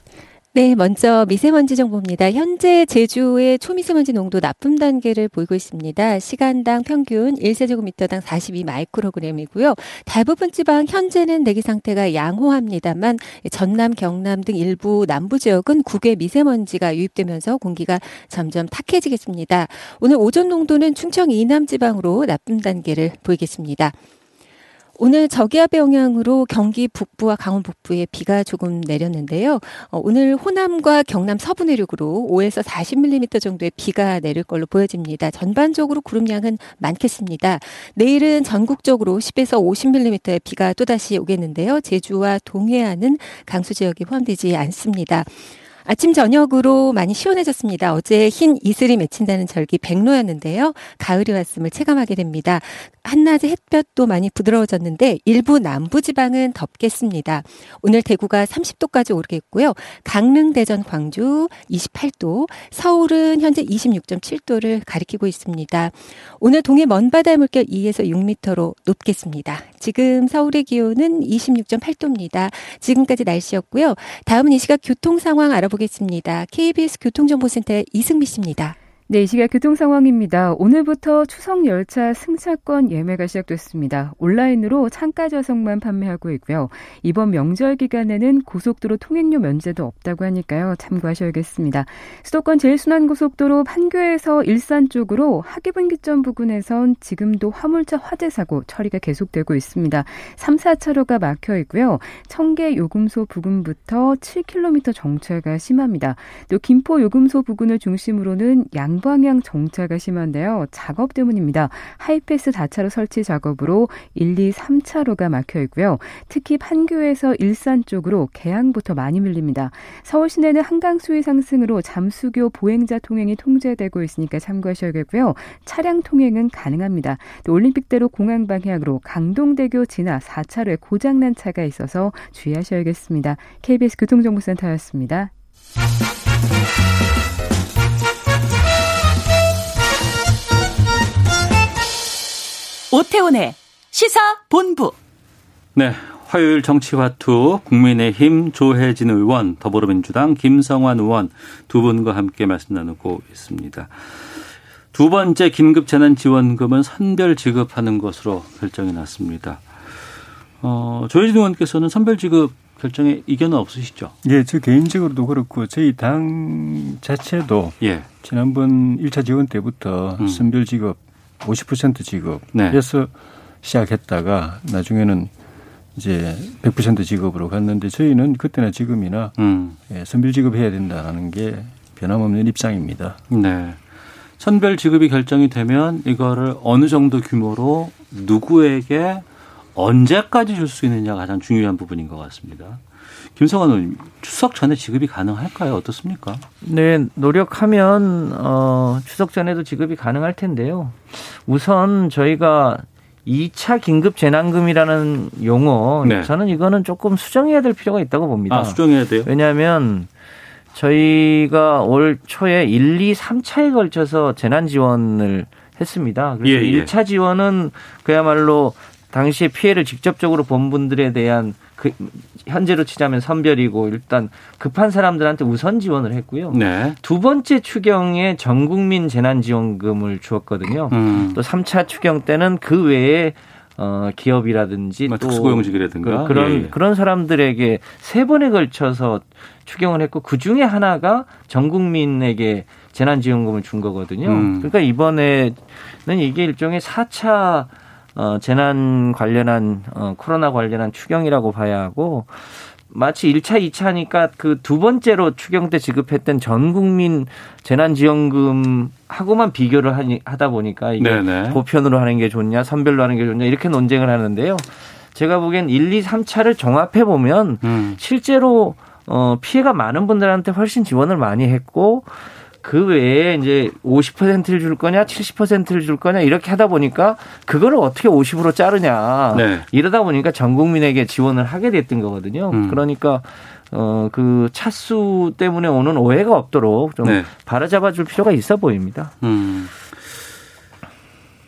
네, 먼저 미세먼지 정보입니다. 현재 제주의 초미세먼지 농도 나쁨 단계를 보이고 있습니다. 시간당 평균 1세제곱미터당 42 마이크로그램이고요. 대부분 지방 현재는 대기 상태가 양호합니다만 전남, 경남 등 일부 남부 지역은 국외 미세먼지가 유입되면서 공기가 점점 탁해지겠습니다. 오늘 오전 농도는 충청 이남 지방으로 나쁨 단계를 보이겠습니다. 오늘 저기압의 영향으로 경기 북부와 강원 북부에 비가 조금 내렸는데요. 어, 오늘 호남과 경남 서부 내륙으로 5에서 40mm 정도의 비가 내릴 걸로 보여집니다. 전반적으로 구름량은 많겠습니다. 내일은 전국적으로 10에서 50mm의 비가 또다시 오겠는데요. 제주와 동해안은 강수 지역이 포함되지 않습니다. 아침 저녁으로 많이 시원해졌습니다. 어제 흰 이슬이 맺힌다는 절기 백로였는데요. 가을이 왔음을 체감하게 됩니다. 한낮에 햇볕도 많이 부드러워졌는데 일부 남부 지방은 덥겠습니다. 오늘 대구가 30도까지 오르겠고요. 강릉, 대전, 광주 28도, 서울은 현재 26.7도를 가리키고 있습니다. 오늘 동해 먼바다 물결 2에서 6m로 높겠습니다. 지금 서울의 기온은 26.8도입니다. 지금까지 날씨였고요. 다음은 이 시각 교통 상황 알아보겠습니다. KBS 교통정보센터의 이승미 씨입니다. 네, 이 시각 교통 상황입니다. 오늘부터 추석 열차 승차권 예매가 시작됐습니다. 온라인으로 창가 좌석만 판매하고 있고요. 이번 명절 기간에는 고속도로 통행료 면제도 없다고 하니까요. 참고하셔야겠습니다. 수도권 제일순환고속도로 판교에서 일산 쪽으로 하기분기점 부근에선 지금도 화물차 화재 사고 처리가 계속되고 있습니다. 3, 4차로가 막혀 있고요. 청계 요금소 부근부터 7km 정체가 심합니다. 또 김포 요금소 부근을 중심으로는 양 양방향 정차가 심한데요. 작업 때문입니다. 하이패스 다차로 설치 작업으로 1, 2, 3차로가 막혀 있고요. 특히 판교에서 일산 쪽으로 개항부터 많이 밀립니다. 서울 시내는 한강 수위 상승으로 잠수교 보행자 통행이 통제되고 있으니까 참고하셔야겠고요. 차량 통행은 가능합니다. 또 올림픽대로 공항 방향으로 강동대교 지나 4차로에 고장난 차가 있어서 주의하셔야겠습니다. KBS 교통정보센터였습니다. 오태훈의 시사 본부. 네. 화요일 정치화투 국민의힘 조혜진 의원, 더불어민주당 김성환 의원 두 분과 함께 말씀 나누고 있습니다. 두 번째 긴급 재난지원금은 선별 지급하는 것으로 결정이 났습니다. 어, 조혜진 의원께서는 선별 지급 결정에 이견은 없으시죠? 예, 저 개인적으로도 그렇고 저희 당 자체도 예. 지난번 1차 지원 때부터 음. 선별 지급 50% 지급에서 네. 시작했다가 나중에는 이제 100% 지급으로 갔는데 저희는 그때나 지금이나 음. 예, 선별 지급해야 된다라는 게 변함없는 입장입니다. 네. 선별 지급이 결정이 되면 이거를 어느 정도 규모로 누구에게 언제까지 줄 수 있느냐가 가장 중요한 부분인 것 같습니다. 김성환 의원 추석 전에 지급이 가능할까요? 어떻습니까? 네, 노력하면 어, 추석 전에도 지급이 가능할 텐데요. 우선 저희가 2차 긴급 재난금이라는 용어 네. 저는 이거는 조금 수정해야 될 필요가 있다고 봅니다. 아, 수정해야 돼요? 왜냐하면 저희가 올 초에 1, 2, 3차에 걸쳐서 재난 지원을 했습니다. 그래서 예, 예. 1차 지원은 그야말로 당시에 피해를 직접적으로 본 분들에 대한 그 현재로 치자면 선별이고 일단 급한 사람들한테 우선 지원을 했고요. 네. 두 번째 추경에 전 국민 재난 지원금을 주었거든요. 음. 또 3차 추경 때는 그 외에 어 기업이라든지 뭐또 특수고용직이라든가 그, 런 예, 예. 그런 사람들에게 세 번에 걸쳐서 추경을 했고 그 중에 하나가 전 국민에게 재난지원금을 준 거거든요. 음. 그러니까 이번에는 이게 일종의 4차 어, 재난 관련한 어, 코로나 관련한 추경이라고 봐야 하고 마치 1차, 2차 하니까 그 두 번째로 추경 때 지급했던 전 국민 재난지원금 하고만 비교를 하니, 하다 보니까 이게 네네. 보편으로 하는 게 좋냐, 선별로 하는 게 좋냐 이렇게 논쟁을 하는데요. 제가 보기엔 1, 2, 3차를 종합해 보면 음. 실제로 어, 피해가 많은 분들한테 훨씬 지원을 많이 했고 그 외에 이제 50%를 줄 거냐, 70%를 줄 거냐 이렇게 하다 보니까 그거를 어떻게 50으로 자르냐. 네. 이러다 보니까 전 국민에게 지원을 하게 됐던 거거든요. 음. 그러니까 어, 그 차수 때문에 오는 오해가 없도록 좀 네. 바로잡아 줄 필요가 있어 보입니다. 음.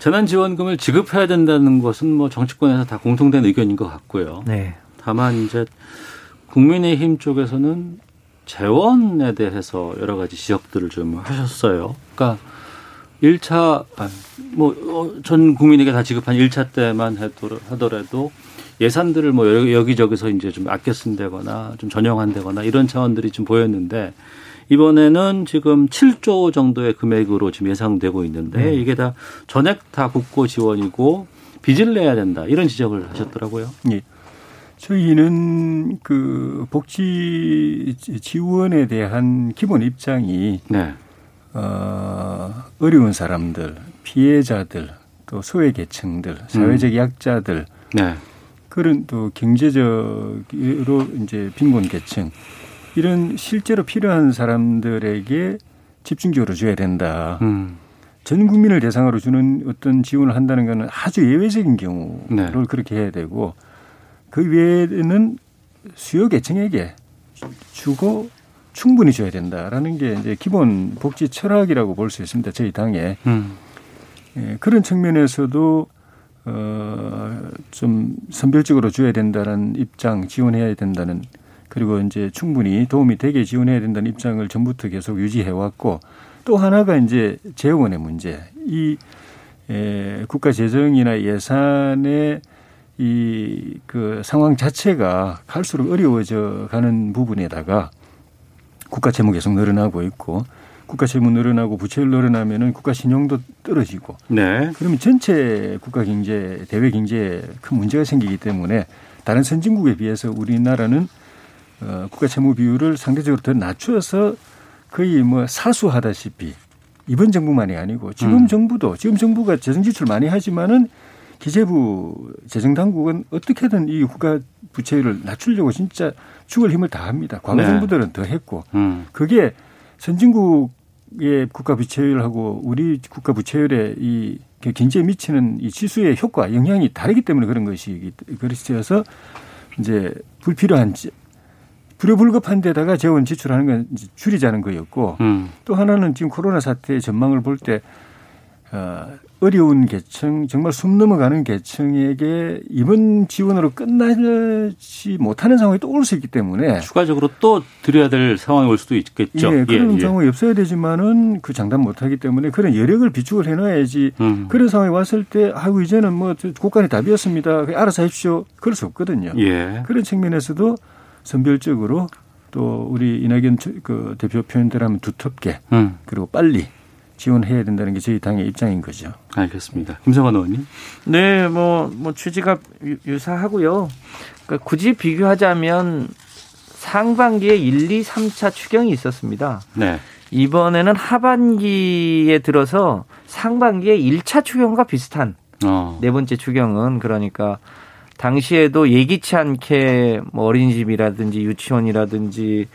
재난 지원금을 지급해야 된다는 것은 뭐 정치권에서 다 공통된 의견인 것 같고요. 네. 다만 이제 국민의힘 쪽에서는 재원에 대해서 여러 가지 지적들을 좀 하셨어요. 그러니까 1차, 아, 뭐, 어, 전 국민에게 다 지급한 1차 때만 하더라도 예산들을 뭐 여기저기서 이제 좀 아껴 쓴다거나 좀 전용한다거나 이런 차원들이 좀 보였는데 이번에는 지금 7조 정도의 금액으로 지금 예상되고 있는데 네. 이게 다 전액 다 국고 지원이고 빚을 내야 된다 이런 지적을 하셨더라고요. 예. 저희는 그 복지 지원에 대한 기본 입장이 네. 어, 어려운 사람들, 피해자들, 또 소외 계층들, 사회적 음. 약자들, 네. 그런 또 경제적으로 이제 빈곤 계층 이런 실제로 필요한 사람들에게 집중적으로 줘야 된다. 음. 전 국민을 대상으로 주는 어떤 지원을 한다는 것은 아주 예외적인 경우를 네. 그렇게 해야 되고 그 외에는 수요 계층에게 주고 충분히 줘야 된다라는 게 이제 기본 복지 철학이라고 볼 수 있습니다. 저희 당에. 음. 예, 그런 측면에서도 어, 좀 선별적으로 줘야 된다는 입장, 지원해야 된다는 그리고 이제 충분히 도움이 되게 지원해야 된다는 입장을 전부터 계속 유지해 왔고 또 하나가 이제 재원의 문제. 이 에, 국가 재정이나 예산의 이 그 상황 자체가 갈수록 어려워져 가는 부분에다가 국가 채무 계속 늘어나고 있고 국가 채무 늘어나고 부채율 늘어나면은 국가 신용도 떨어지고 네. 그러면 전체 국가 경제 대외 경제에 큰 문제가 생기기 때문에 다른 선진국에 비해서 우리나라는 어, 국가 채무 비율을 상대적으로 더 낮춰서 거의 뭐 사수하다시피 이번 정부만이 아니고 지금 음. 정부도 지금 정부가 재정 지출 많이 하지만은 기재부 재정 당국은 어떻게든 이 국가 부채율을 낮추려고 진짜 죽을 힘을 다합니다. 과거 네. 정부들은 더 했고 음. 그게 선진국의 국가 부채율하고 우리 국가 부채율의 이 경제에 미치는 이 지수의 효과 영향이 다르기 때문에 그런 것이 그렇어서 이제 불필요한 불효불급한 데다가 재원 지출하는 건 줄이자는 거였고 음. 또 하나는 지금 코로나 사태의 전망을 볼때 어, 어려운 계층, 정말 숨 넘어가는 계층에게 이번 지원으로 끝나지 못하는 상황이 또 올 수 있기 때문에 추가적으로 또 드려야 될 상황이 올 수도 있겠죠. 예, 그런 예, 예. 상황이 없어야 되지만은 그 장담 못하기 때문에 그런 여력을 비축을 해놔야지 음. 그런 상황이 왔을 때 아이고 이제는 뭐 국간이 답이었습니다. 알아서 해주십시오. 그럴 수 없거든요. 예. 그런 측면에서도 선별적으로 또 우리 이낙연 그 대표 표현대로 하면 두텁게 음. 그리고 빨리 지원해야 된다는 게 저희 당의 입장인 거죠. 알겠습니다. 김성환 의원님. 네, 뭐, 뭐 취지가 유사하고요. 그러니까 굳이 비교하자면 상반기에 1, 2, 3차 추경이 있었습니다. 네. 이번에는 하반기에 들어서 상반기에 1차 추경과 비슷한 어. 네 번째 추경은 그러니까 당시에도 예기치 않게 뭐 어린이집이라든지 유치원이라든지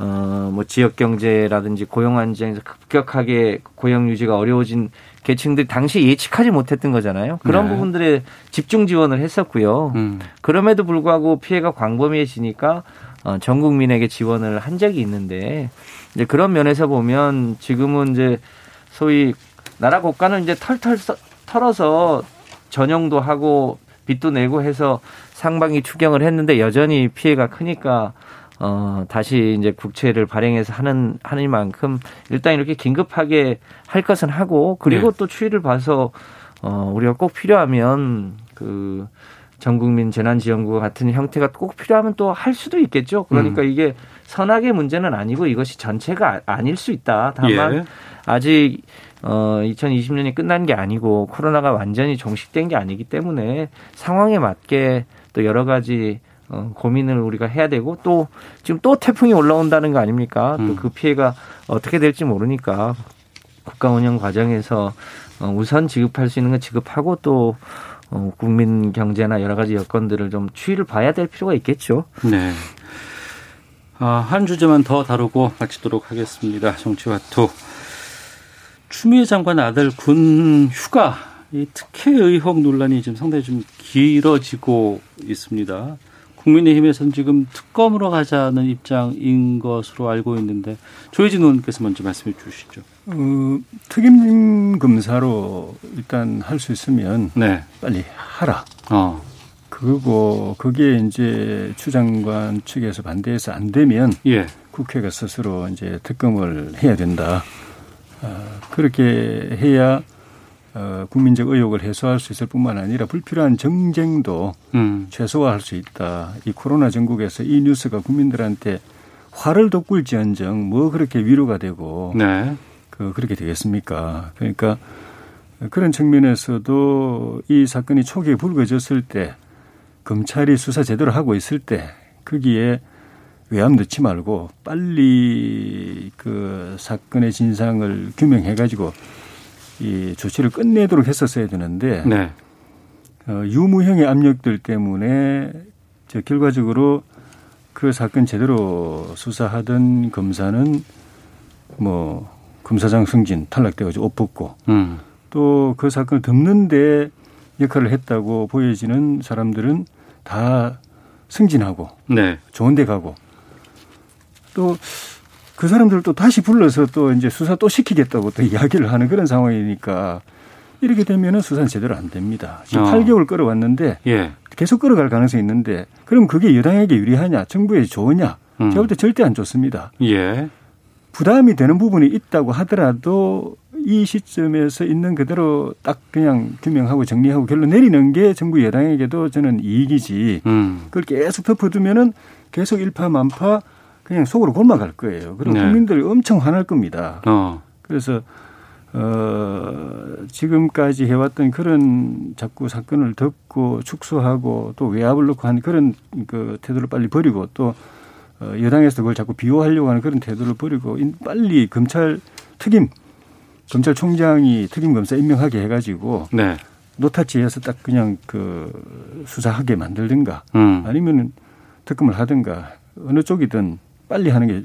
어, 뭐 지역 경제라든지 고용 안정에서 급격하게 고용 유지가 어려워진 계층들 당시 예측하지 못했던 거잖아요. 그런 네. 부분들에 집중 지원을 했었고요. 음. 그럼에도 불구하고 피해가 광범위해지니까 어, 전 국민에게 지원을 한 적이 있는데 이제 그런 면에서 보면 지금은 이제 소위 나라 국가는 이제 털털 털어서 전용도 하고 빚도 내고 해서 상반기 추경을 했는데 여전히 피해가 크니까 어, 다시 이제 국채를 발행해서 하는, 하는 만큼 일단 이렇게 긴급하게 할 것은 하고 그리고 네. 또 추이를 봐서 어, 우리가 꼭 필요하면 그 전국민 재난지원구 같은 형태가 꼭 필요하면 또 할 수도 있겠죠. 그러니까 음. 이게 선악의 문제는 아니고 이것이 전체가 아닐 수 있다. 다만 예. 아직 어 2020년이 끝난 게 아니고 코로나가 완전히 종식된 게 아니기 때문에 상황에 맞게 또 여러 가지 어, 고민을 우리가 해야 되고 또 지금 또 태풍이 올라온다는 거 아닙니까? 음. 또그 피해가 어떻게 될지 모르니까 국가 운영 과정에서 어, 우선 지급할 수 있는 건 지급하고 또 어, 국민 경제나 여러 가지 여건들을 좀 추이를 봐야 될 필요가 있겠죠. 네. 아, 한 주제만 더 다루고 마치도록 하겠습니다. 정치와투. 추미애 장관 아들 군 휴가 이 특혜 의혹 논란이 지금 상당히 좀 길어지고 있습니다. 국민의힘에서는 지금 특검으로 가자는 입장인 것으로 알고 있는데 조혜진 의원께서 먼저 말씀해 주시죠. 어, 특임 검사로 일단 할 수 있으면 네. 빨리 하라. 어. 그리고 그게 이제 추 장관 측에서 반대해서 안 되면 예. 국회가 스스로 이제 특검을 해야 된다. 어, 그렇게 해야 어, 국민적 의혹을 해소할 수 있을 뿐만 아니라 불필요한 정쟁도 음. 최소화할 수 있다. 이 코로나 전국에서 이 뉴스가 국민들한테 화를 돋굴지언정 뭐 그렇게 위로가 되고 네. 그 그렇게 되겠습니까? 그러니까 그런 측면에서도 이 사건이 초기에 불거졌을 때 검찰이 수사 제대로 하고 있을 때 거기에 외압 넣지 말고 빨리 그 사건의 진상을 규명해 가지고 이 조치를 끝내도록 했었어야 되는데 네. 어, 유무형의 압력들 때문에 저 결과적으로 그 사건 제대로 수사하던 검사는 뭐 검사장 승진 탈락돼가지고 옷 벗고 음. 또그 사건을 덮는데 역할을 했다고 보여지는 사람들은 다 승진하고 네. 좋은 데 가고 또 그 사람들 또 다시 불러서 또 이제 수사 또 시키겠다고 또 이야기를 하는 그런 상황이니까 이렇게 되면은 수사는 제대로 안 됩니다. 지금 어. 8개월 끌어왔는데 예. 계속 끌어갈 가능성이 있는데 그럼 그게 여당에게 유리하냐, 정부에 좋으냐? 음. 제가 볼 때 절대 안 좋습니다. 예. 부담이 되는 부분이 있다고 하더라도 이 시점에서 있는 그대로 딱 그냥 규명하고 정리하고 결론 내리는 게 정부 여당에게도 저는 이익이지. 음. 그걸 계속 덮어두면은 계속 일파만파 그냥 속으로 골마갈 거예요. 그리고 네. 국민들 엄청 화날 겁니다. 어. 그래서 어, 지금까지 해왔던 그런 자꾸 사건을 덮고 축소하고 또 외압을 넣고 하는 그런 그 태도를 빨리 버리고 또 어, 여당에서 그걸 자꾸 비호하려고 하는 그런 태도를 버리고 빨리 검찰 특임 검찰총장이 특임 검사 임명하게 해가지고 네. 노타치에서 딱 그냥 그 수사하게 만들든가 음. 아니면은 특검을 하든가 어느 쪽이든 빨리 하는 게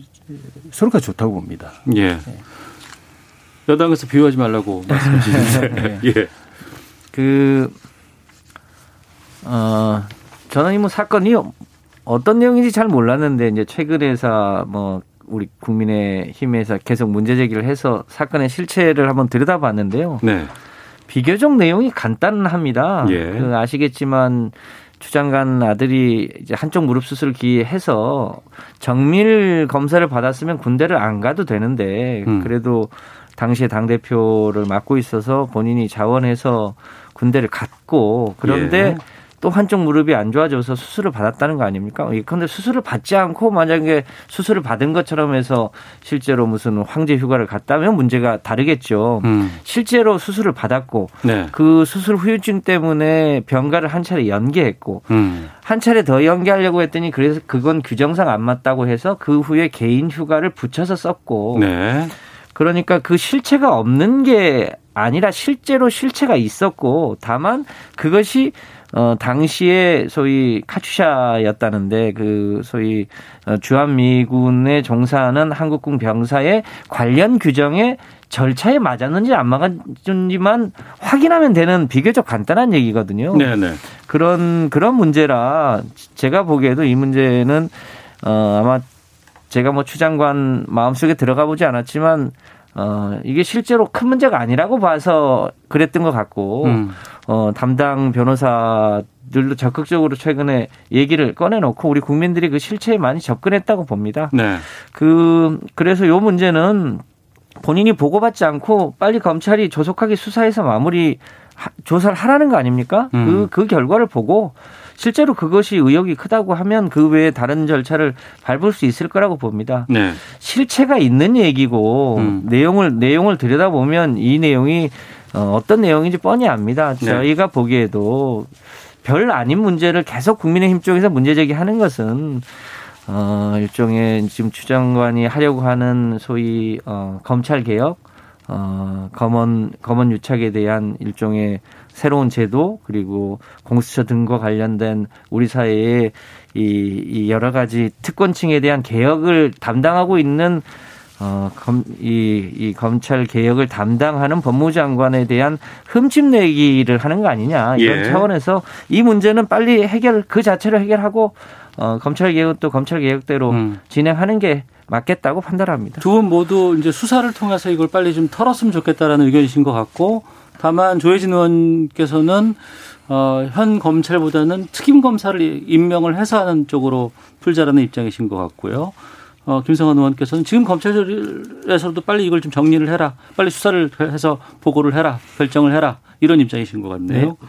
서로가 좋다고 봅니다. 예. 네. 여당에서 비호하지 말라고 말씀하시는데. 네. 예. 그, 어, 저는 이 뭐 사건이 어떤 내용인지 잘 몰랐는데 이제 최근에서 뭐 우리 국민의 힘에서 계속 문제 제기를 해서 사건의 실체를 한번 들여다봤는데요. 네. 비교적 내용이 간단합니다. 예. 그 아시겠지만 주장관 아들이 이제 한쪽 무릎 수술 기해서 정밀 검사를 받았으면 군대를 안 가도 되는데 음. 그래도 당시에 당 대표를 맡고 있어서 본인이 자원해서 군대를 갔고 그런데 예. 또 한쪽 무릎이 안 좋아져서 수술을 받았다는 거 아닙니까? 그런데 수술을 받지 않고 만약에 수술을 받은 것처럼 해서 실제로 무슨 황제 휴가를 갔다면 문제가 다르겠죠. 음. 실제로 수술을 받았고 네. 그 수술 후유증 때문에 병가를 한 차례 연계했고 음. 한 차례 더 연계하려고 했더니 그래서 그건 규정상 안 맞다고 해서 그 후에 개인 휴가를 붙여서 썼고 네. 그러니까 그 실체가 없는 게 아니라 실제로 실체가 있었고 다만 그것이 어, 당시에 소위 카츄샤였다는데 그 소위 어, 주한미군에 종사하는 한국군 병사의 관련 규정에 절차에 맞았는지 안 맞았는지만 확인하면 되는 비교적 간단한 얘기거든요. 네네. 그런 그런 문제라 제가 보기에도 이 문제는 어 아마 제가 뭐 추장관 마음속에 들어가 보지 않았지만 어, 이게 실제로 큰 문제가 아니라고 봐서 그랬던 것 같고, 음. 어, 담당 변호사들도 적극적으로 최근에 얘기를 꺼내놓고 우리 국민들이 그 실체에 많이 접근했다고 봅니다. 네. 그, 그래서 요 문제는 본인이 보고받지 않고 빨리 검찰이 조속하게 수사해서 마무리 조사를 하라는 거 아닙니까? 음. 그, 그 결과를 보고 실제로 그것이 의혹이 크다고 하면 그 외에 다른 절차를 밟을 수 있을 거라고 봅니다. 네. 실체가 있는 얘기고 음. 내용을 내용을 들여다보면 이 내용이 어, 어떤 내용인지 뻔히 압니다. 네. 저희가 보기에도 별 아닌 문제를 계속 국민의힘 쪽에서 문제 제기하는 것은 어, 일종의 지금 추장관이 하려고 하는 소위 어, 검찰 개혁, 어, 검언 검언 유착에 대한 일종의 새로운 제도 그리고 공수처 등과 관련된 우리 사회의 이, 이 여러 가지 특권층에 대한 개혁을 담당하고 있는 어, 검, 이, 이 검찰 개혁을 담당하는 법무장관에 대한 흠집내기를 하는 거 아니냐 이런 예. 차원에서 이 문제는 빨리 해결 그 자체로 해결하고 어, 검찰 개혁도 검찰 개혁대로 음. 진행하는 게 맞겠다고 판단합니다. 두 분 모두 이제 수사를 통해서 이걸 빨리 좀 털었으면 좋겠다라는 의견이신 것 같고 다만 조혜진 의원께서는 어, 현 검찰보다는 특임 검사를 임명을 해서 하는 쪽으로 풀자라는 입장이신 것 같고요. 어, 김성환 의원께서는 지금 검찰에서도 빨리 이걸 좀 정리를 해라. 빨리 수사를 해서 보고를 해라. 결정을 해라. 이런 입장이신 것 같네요. 네.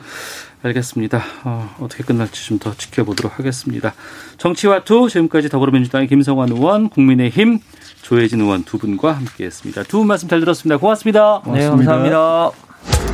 알겠습니다. 어, 어떻게 끝날지 좀 더 지켜보도록 하겠습니다. 정치와투 지금까지 더불어민주당의 김성환 의원, 국민의힘 조혜진 의원 두 분과 함께했습니다. 두 분 말씀 잘 들었습니다. 고맙습니다. 고맙습니다. 네, 감사합니다.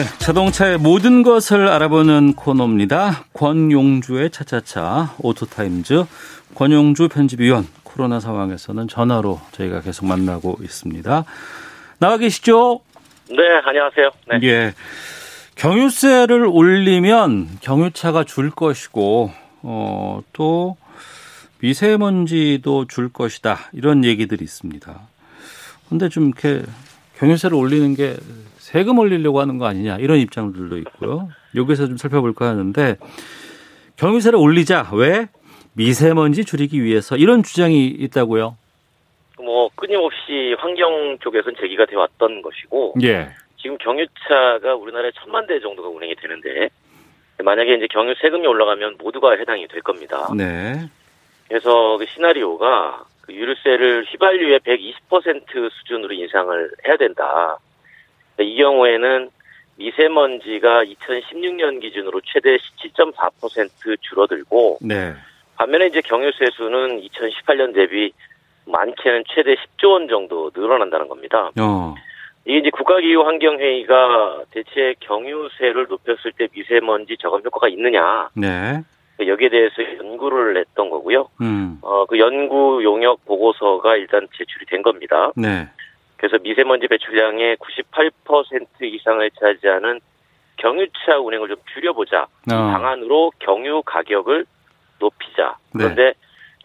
네, 자동차의 모든 것을 알아보는 코너입니다. 권용주의 차차차 오토타임즈 권용주 편집위원 코로나 상황에서는 전화로 저희가 계속 만나고 있습니다. 나와 계시죠? 네, 안녕하세요. 네. 예. 경유세를 올리면 경유차가 줄 것이고 어, 또 미세먼지도 줄 것이다. 이런 얘기들이 있습니다. 근데 좀 이렇게 경유세를 올리는 게 세금 올리려고 하는 거 아니냐 이런 입장들도 있고요. 여기서 좀 살펴볼까 하는데 경유세를 올리자 왜 미세먼지 줄이기 위해서 이런 주장이 있다고요. 뭐 끊임없이 환경 쪽에서는 제기가 되어 왔던 것이고 예. 지금 경유차가 우리나라에 천만 대 정도가 운행이 되는데 만약에 이제 경유 세금이 올라가면 모두가 해당이 될 겁니다. 네. 그래서 그 시나리오가 그 유류세를 휘발유의 120% 수준으로 인상을 해야 된다. 이 경우에는 미세먼지가 2016년 기준으로 최대 17.4% 줄어들고 네. 반면에 이제 경유세수는 2018년 대비 많게는 최대 10조 원 정도 늘어난다는 겁니다. 어. 이게 이제 국가기후 환경회의가 대체 경유세를 높였을 때 미세먼지 저감 효과가 있느냐. 네. 여기에 대해서 연구를 했던 거고요. 음. 어, 그 연구 용역 보고서가 일단 제출이 된 겁니다. 네. 그래서 미세먼지 배출량의 98% 이상을 차지하는 경유차 운행을 좀 줄여보자. 이 어. 방안으로 경유 가격을 높이자. 네. 그런데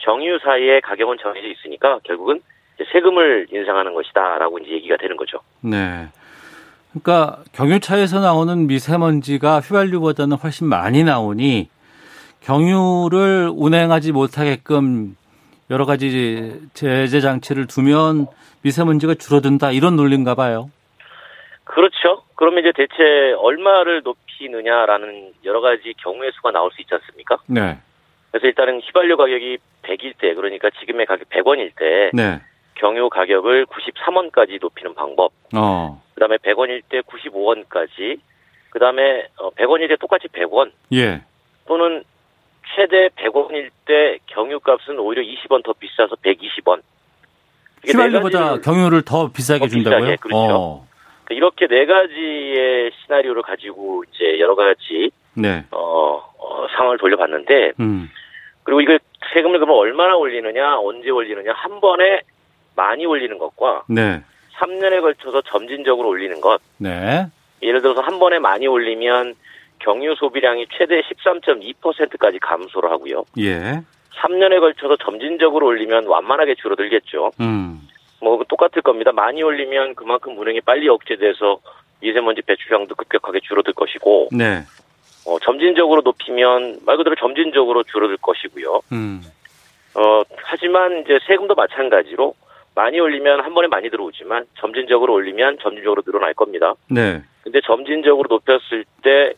정유사의 가격은 정해져 있으니까 결국은 세금을 인상하는 것이다라고 이제 얘기가 되는 거죠. 네. 그러니까 경유차에서 나오는 미세먼지가 휘발유보다는 훨씬 많이 나오니 경유를 운행하지 못하게끔 여러 가지 제재 장치를 두면 미세먼지가 줄어든다 이런 논리인가 봐요. 그렇죠. 그러면 이제 대체 얼마를 높이느냐라는 여러 가지 경우의 수가 나올 수 있지 않습니까? 네. 그래서 일단은 휘발유 가격이 100일 때 그러니까 지금의 가격 100원일 때 네. 경유 가격을 93원까지 높이는 방법. 어. 그다음에 100원일 때 95원까지. 그다음에 100원일 때 똑같이 100원 예. 또는 최대 100원일 때 경유값은 오히려 20원 더 비싸서 120원. 이게 네 휘발유보다 경유를 더 비싸게 더 준다고요? 비싸게, 그렇죠. 어. 이렇게 네 가지의 시나리오를 가지고 이제 여러 가지 네. 어, 어, 상황을 돌려봤는데 음. 그리고 이걸 세금을 그러면 얼마나 올리느냐, 언제 올리느냐, 한 번에 많이 올리는 것과 네. 3년에 걸쳐서 점진적으로 올리는 것. 네. 예를 들어서 한 번에 많이 올리면 경유 소비량이 최대 13.2%까지 감소를 하고요. 예. 3년에 걸쳐서 점진적으로 올리면 완만하게 줄어들겠죠. 음. 뭐 똑같을 겁니다. 많이 올리면 그만큼 운행이 빨리 억제돼서 미세먼지 배출량도 급격하게 줄어들 것이고 네. 어, 점진적으로 높이면 말 그대로 점진적으로 줄어들 것이고요. 음. 어, 하지만 이제 세금도 마찬가지로 많이 올리면 한 번에 많이 들어오지만 점진적으로 올리면 점진적으로 늘어날 겁니다. 네. 근데 점진적으로 높였을 때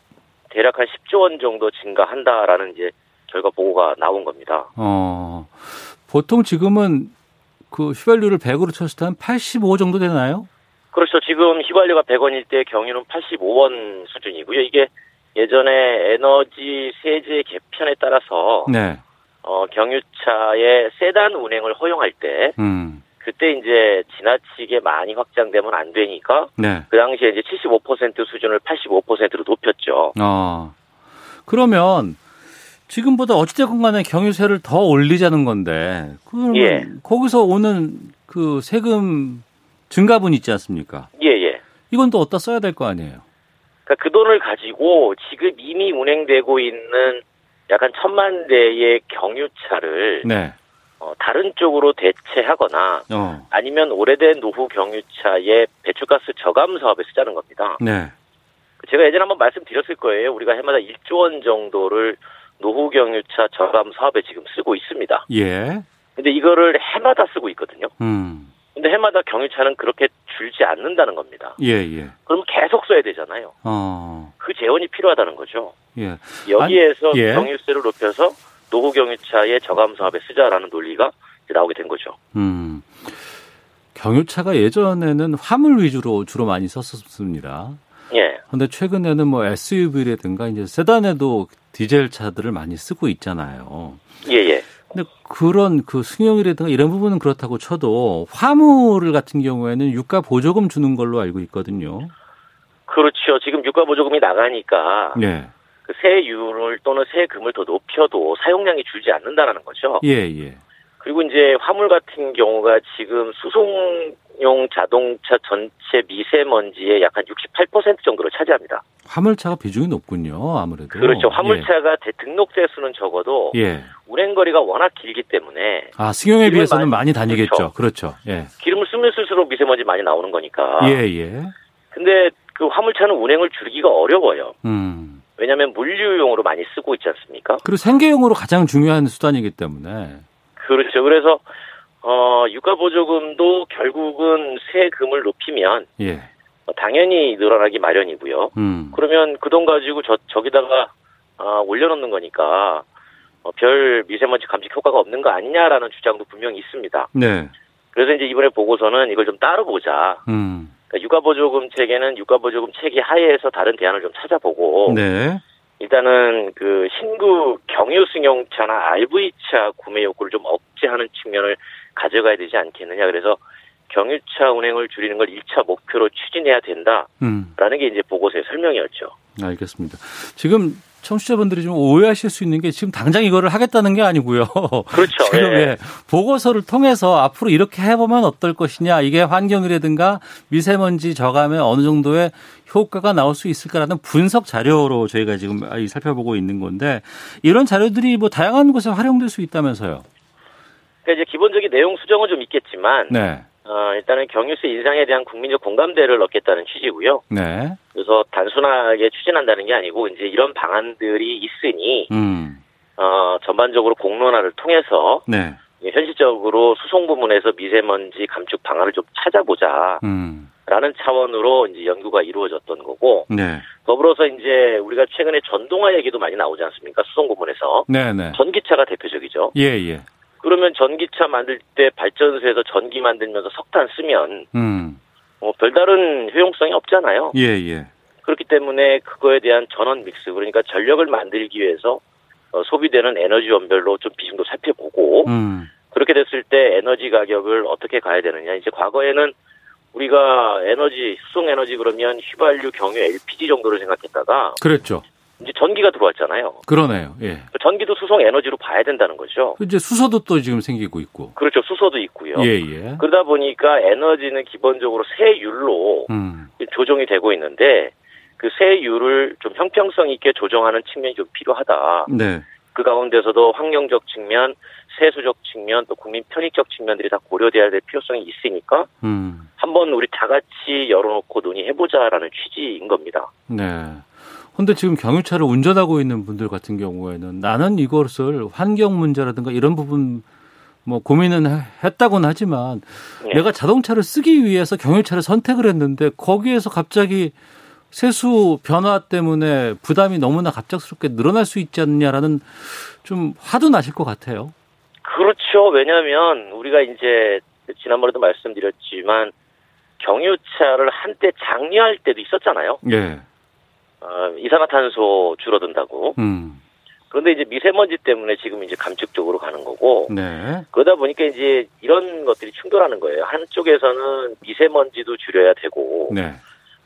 대략 한 10조 원 정도 증가한다라는 이제 결과 보고가 나온 겁니다. 어. 보통 지금은 그 휘발유를 100으로 쳤을 때 한 85 정도 되나요? 그렇죠. 지금 휘발유가 100원일 때 경유는 85원 수준이고요. 이게 예전에 에너지 세제 개편에 따라서 네. 어, 경유차의 세단 운행을 허용할 때 음. 그때 이제 지나치게 많이 확장되면 안 되니까 네. 그 당시에 이제 75% 수준을 85%로 높였죠. 어. 그러면 지금보다 어찌됐건 간에 경유세를 더 올리자는 건데, 그러면 예. 거기서 오는 그 세금 증가분 있지 않습니까? 예, 예. 이건 또 어디다 써야 될 거 아니에요? 그러니까 그 돈을 가지고 지금 이미 운행되고 있는 약간 천만 대의 경유차를 네. 어, 다른 쪽으로 대체하거나 어. 아니면 오래된 노후 경유차의 배출가스 저감 사업에 쓰자는 겁니다. 네. 제가 예전에 한번 말씀드렸을 거예요. 우리가 해마다 1조 원 정도를 노후 경유차 저감 사업에 지금 쓰고 있습니다. 예. 근데 이거를 해마다 쓰고 있거든요. 음. 근데 해마다 경유차는 그렇게 줄지 않는다는 겁니다. 예, 예. 그럼 계속 써야 되잖아요. 어. 그 재원이 필요하다는 거죠. 예. 여기에서 아니, 예. 경유세를 높여서 노후 경유차의 저감 사업에 쓰자라는 논리가 나오게 된 거죠. 음. 경유차가 예전에는 화물 위주로 주로 많이 썼었습니다. 예. 근데 최근에는 뭐 SUV라든가 이제 세단에도 디젤 차들을 많이 쓰고 있잖아요. 예, 예. 근데 그런 그 승용이라든가 이런 부분은 그렇다고 쳐도 화물 같은 경우에는 유가 보조금 주는 걸로 알고 있거든요. 그렇죠. 지금 유가 보조금이 나가니까 네. 그 세율을 또는 세금을 더 높여도 사용량이 줄지 않는다라는 거죠. 예, 예. 그리고 이제 화물 같은 경우가 지금 수송용 자동차 전체 미세먼지의 약 한 68% 정도를 차지합니다. 화물차가 비중이 높군요, 아무래도. 그렇죠. 화물차가 예. 등록 대수는 적어도 예. 운행 거리가 워낙 길기 때문에 아 승용에 비해서는 많이, 많이 다니겠죠. 그렇죠. 그렇죠. 예. 기름을 쓰면 쓸수록 미세먼지 많이 나오는 거니까. 예, 예. 근데 그 화물차는 운행을 줄이기가 어려워요. 음. 왜냐하면 물류용으로 많이 쓰고 있지 않습니까? 그리고 생계용으로 가장 중요한 수단이기 때문에. 그렇죠. 그래서 어 유가 보조금도 결국은 세금을 높이면 예. 어, 당연히 늘어나기 마련이고요. 음. 그러면 그 돈 가지고 저 저기다가 어, 올려놓는 거니까 어, 별 미세먼지 감축 효과가 없는 거 아니냐라는 주장도 분명히 있습니다. 네. 그래서 이제 이번에 보고서는 이걸 좀 따로 보자. 음. 그러니까 육아보조금 체계는 육아보조금 체계 하에서 다른 대안을 좀 찾아보고 네. 일단은 그 신구 경유 승용차나 RV차 구매 욕구를 좀 억제하는 측면을 가져가야 되지 않겠느냐. 그래서 경유차 운행을 줄이는 걸 1차 목표로 추진해야 된다라는 음. 게 이제 보고서의 설명이었죠. 알겠습니다. 지금 청취자분들이 좀 오해하실 수 있는 게 지금 당장 이거를 하겠다는 게 아니고요. 그렇죠. 지금 예. 예. 보고서를 통해서 앞으로 이렇게 해보면 어떨 것이냐 이게 환경이라든가 미세먼지 저감에 어느 정도의 효과가 나올 수 있을까라는 분석 자료로 저희가 지금 살펴보고 있는 건데 이런 자료들이 뭐 다양한 곳에 활용될 수 있다면서요. 그러니까 이제 기본적인 내용 수정은 좀 있겠지만 네. 어, 일단은 경유세 인상에 대한 국민적 공감대를 얻겠다는 취지고요. 네. 그래서 단순하게 추진한다는 게 아니고 이제 이런 방안들이 있으니 음. 어, 전반적으로 공론화를 통해서 네. 현실적으로 수송 부문에서 미세먼지 감축 방안을 좀 찾아보자. 음. 라는 차원으로 이제 연구가 이루어졌던 거고 네. 더불어서 이제 우리가 최근에 전동화 얘기도 많이 나오지 않습니까? 수송 부문에서 네, 네. 전기차가 대표적이죠. 예, 예. 그러면 전기차 만들 때 발전소에서 전기 만들면서 석탄 쓰면 음. 뭐 별다른 효용성이 없잖아요. 예, 예. 그렇기 때문에 그거에 대한 전원 믹스 그러니까 전력을 만들기 위해서 어, 소비되는 에너지 원별로 좀 비중도 살펴보고 음. 그렇게 됐을 때 에너지 가격을 어떻게 가야 되느냐 이제 과거에는 우리가 에너지 수송 에너지 그러면 휘발유, 경유, LPG 정도를 생각했다가 그랬죠. 이제 전기가 들어왔잖아요. 그러네요. 예. 전기도 수송 에너지로 봐야 된다는 거죠. 이제 수소도 또 지금 생기고 있고. 그렇죠. 수소도 있고요. 예, 예. 그러다 보니까 에너지는 기본적으로 세율로 음. 조정이 되고 있는데 그 세율을 좀 형평성 있게 조정하는 측면이 좀 필요하다. 네. 그 가운데서도 환경적 측면, 세수적 측면, 또 국민 편익적 측면들이 다 고려돼야 될 필요성이 있으니까 음. 한번 우리 다 같이 열어놓고 논의해보자라는 취지인 겁니다. 네. 근데 지금 경유차를 운전하고 있는 분들 같은 경우에는 나는 이것을 환경 문제라든가 이런 부분 뭐 고민은 했다고는 하지만 네. 내가 자동차를 쓰기 위해서 경유차를 선택을 했는데 거기에서 갑자기 세수 변화 때문에 부담이 너무나 갑작스럽게 늘어날 수 있지 않느냐라는 좀 화도 나실 것 같아요. 그렇죠. 왜냐하면 우리가 이제 지난번에도 말씀드렸지만 경유차를 한때 장려할 때도 있었잖아요. 예. 어, 이산화탄소 줄어든다고. 음. 그런데 이제 미세먼지 때문에 지금 이제 감축적으로 가는 거고. 네. 그러다 보니까 이제 이런 것들이 충돌하는 거예요. 한쪽에서는 미세먼지도 줄여야 되고. 네.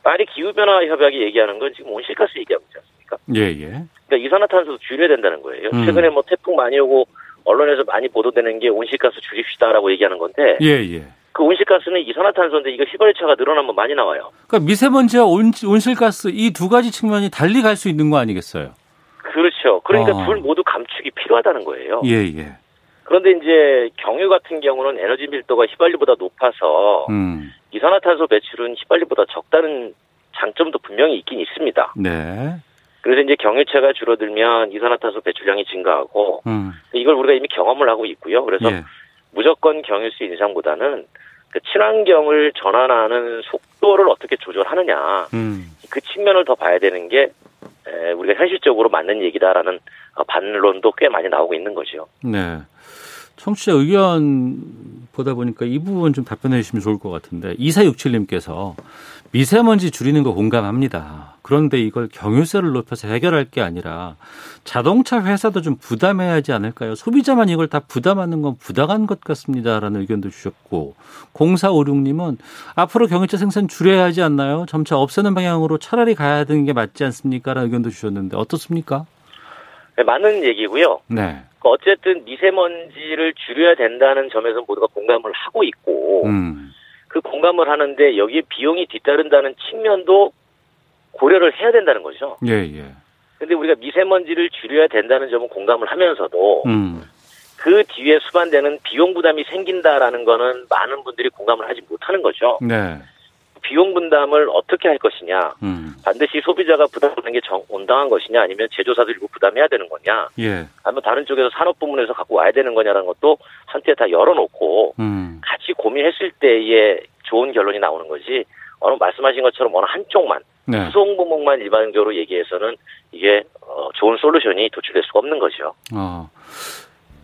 파리 기후변화 협약이 얘기하는 건 지금 온실가스 얘기하고 있지 않습니까? 예, 예. 그러니까 이산화탄소도 줄여야 된다는 거예요. 음. 최근에 뭐 태풍 많이 오고 언론에서 많이 보도되는 게 온실가스 줄입시다라고 얘기하는 건데. 예, 예. 그 온실가스는 이산화탄소인데 이거 휘발유차가 늘어나면 많이 나와요. 그러니까 미세먼지와 온, 온실가스 이 두 가지 측면이 달리 갈 수 있는 거 아니겠어요? 그렇죠. 그러니까 어. 둘 모두 감축이 필요하다는 거예요. 예, 예. 그런데 이제 경유 같은 경우는 에너지 밀도가 휘발유보다 높아서 음. 이산화탄소 배출은 휘발유보다 적다는 장점도 분명히 있긴 있습니다. 네. 그래서 이제 경유차가 줄어들면 이산화탄소 배출량이 증가하고 음. 이걸 우리가 이미 경험을 하고 있고요. 그래서 예. 무조건 경유세 인상보다는 그 친환경을 전환하는 속도를 어떻게 조절하느냐 음. 그 측면을 더 봐야 되는 게 에, 우리가 현실적으로 맞는 얘기다라는 어, 반론도 꽤 많이 나오고 있는 거죠. 네. 청취자 의견 보다 보니까 이 부분 좀 답변해 주시면 좋을 것 같은데 2467님께서 미세먼지 줄이는 거 공감합니다. 그런데 이걸 경유세를 높여서 해결할 게 아니라 자동차 회사도 좀 부담해야 하지 않을까요? 소비자만 이걸 다 부담하는 건 부당한 것 같습니다라는 의견도 주셨고 0456님은 앞으로 경유차 생산 줄여야 하지 않나요? 점차 없애는 방향으로 차라리 가야 되는 게 맞지 않습니까? 라는 의견도 주셨는데 어떻습니까? 네, 많은 얘기고요. 네. 그 어쨌든 미세먼지를 줄여야 된다는 점에서 모두가 공감을 하고 있고 음. 그 공감을 하는데 여기에 비용이 뒤따른다는 측면도 고려를 해야 된다는 거죠. 예, 예. 근데 우리가 미세먼지를 줄여야 된다는 점은 공감을 하면서도 음. 그 뒤에 수반되는 비용 부담이 생긴다라는 거는 많은 분들이 공감을 하지 못하는 거죠. 네. 비용 분담을 어떻게 할 것이냐, 음. 반드시 소비자가 부담하는 게 정, 온당한 것이냐, 아니면 제조사들이 부담해야 되는 거냐, 예. 아니면 다른 쪽에서 산업 부문에서 갖고 와야 되는 거냐라는 것도 한때 다 열어놓고 음. 같이 고민했을 때에 좋은 결론이 나오는 거지. 어느 말씀하신 것처럼 어느 한쪽만 네. 구성 부목만 일반적으로 얘기해서는 이게 어, 좋은 솔루션이 도출될 수가 없는 거죠. 어.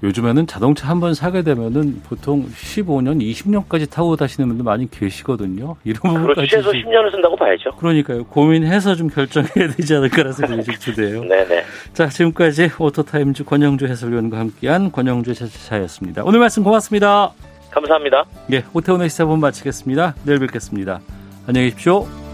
요즘에는 자동차 한 번 사게 되면은 보통 15년, 20년까지 타고 다니시는 분들 많이 계시거든요. 이런 부분까지. 최소 10년을 쓴다고 봐야죠. 그러니까요. 고민해서 좀 결정해야 되지 않을까라는 생각이 좀 드네요. 네네. 자, 지금까지 오토타임즈 권용주 해설위원과 함께한 권용주 차차였습니다. 오늘 말씀 고맙습니다. 감사합니다. 예, 오태훈의 시사본 마치겠습니다. 내일 뵙겠습니다. 안녕히 계십시오.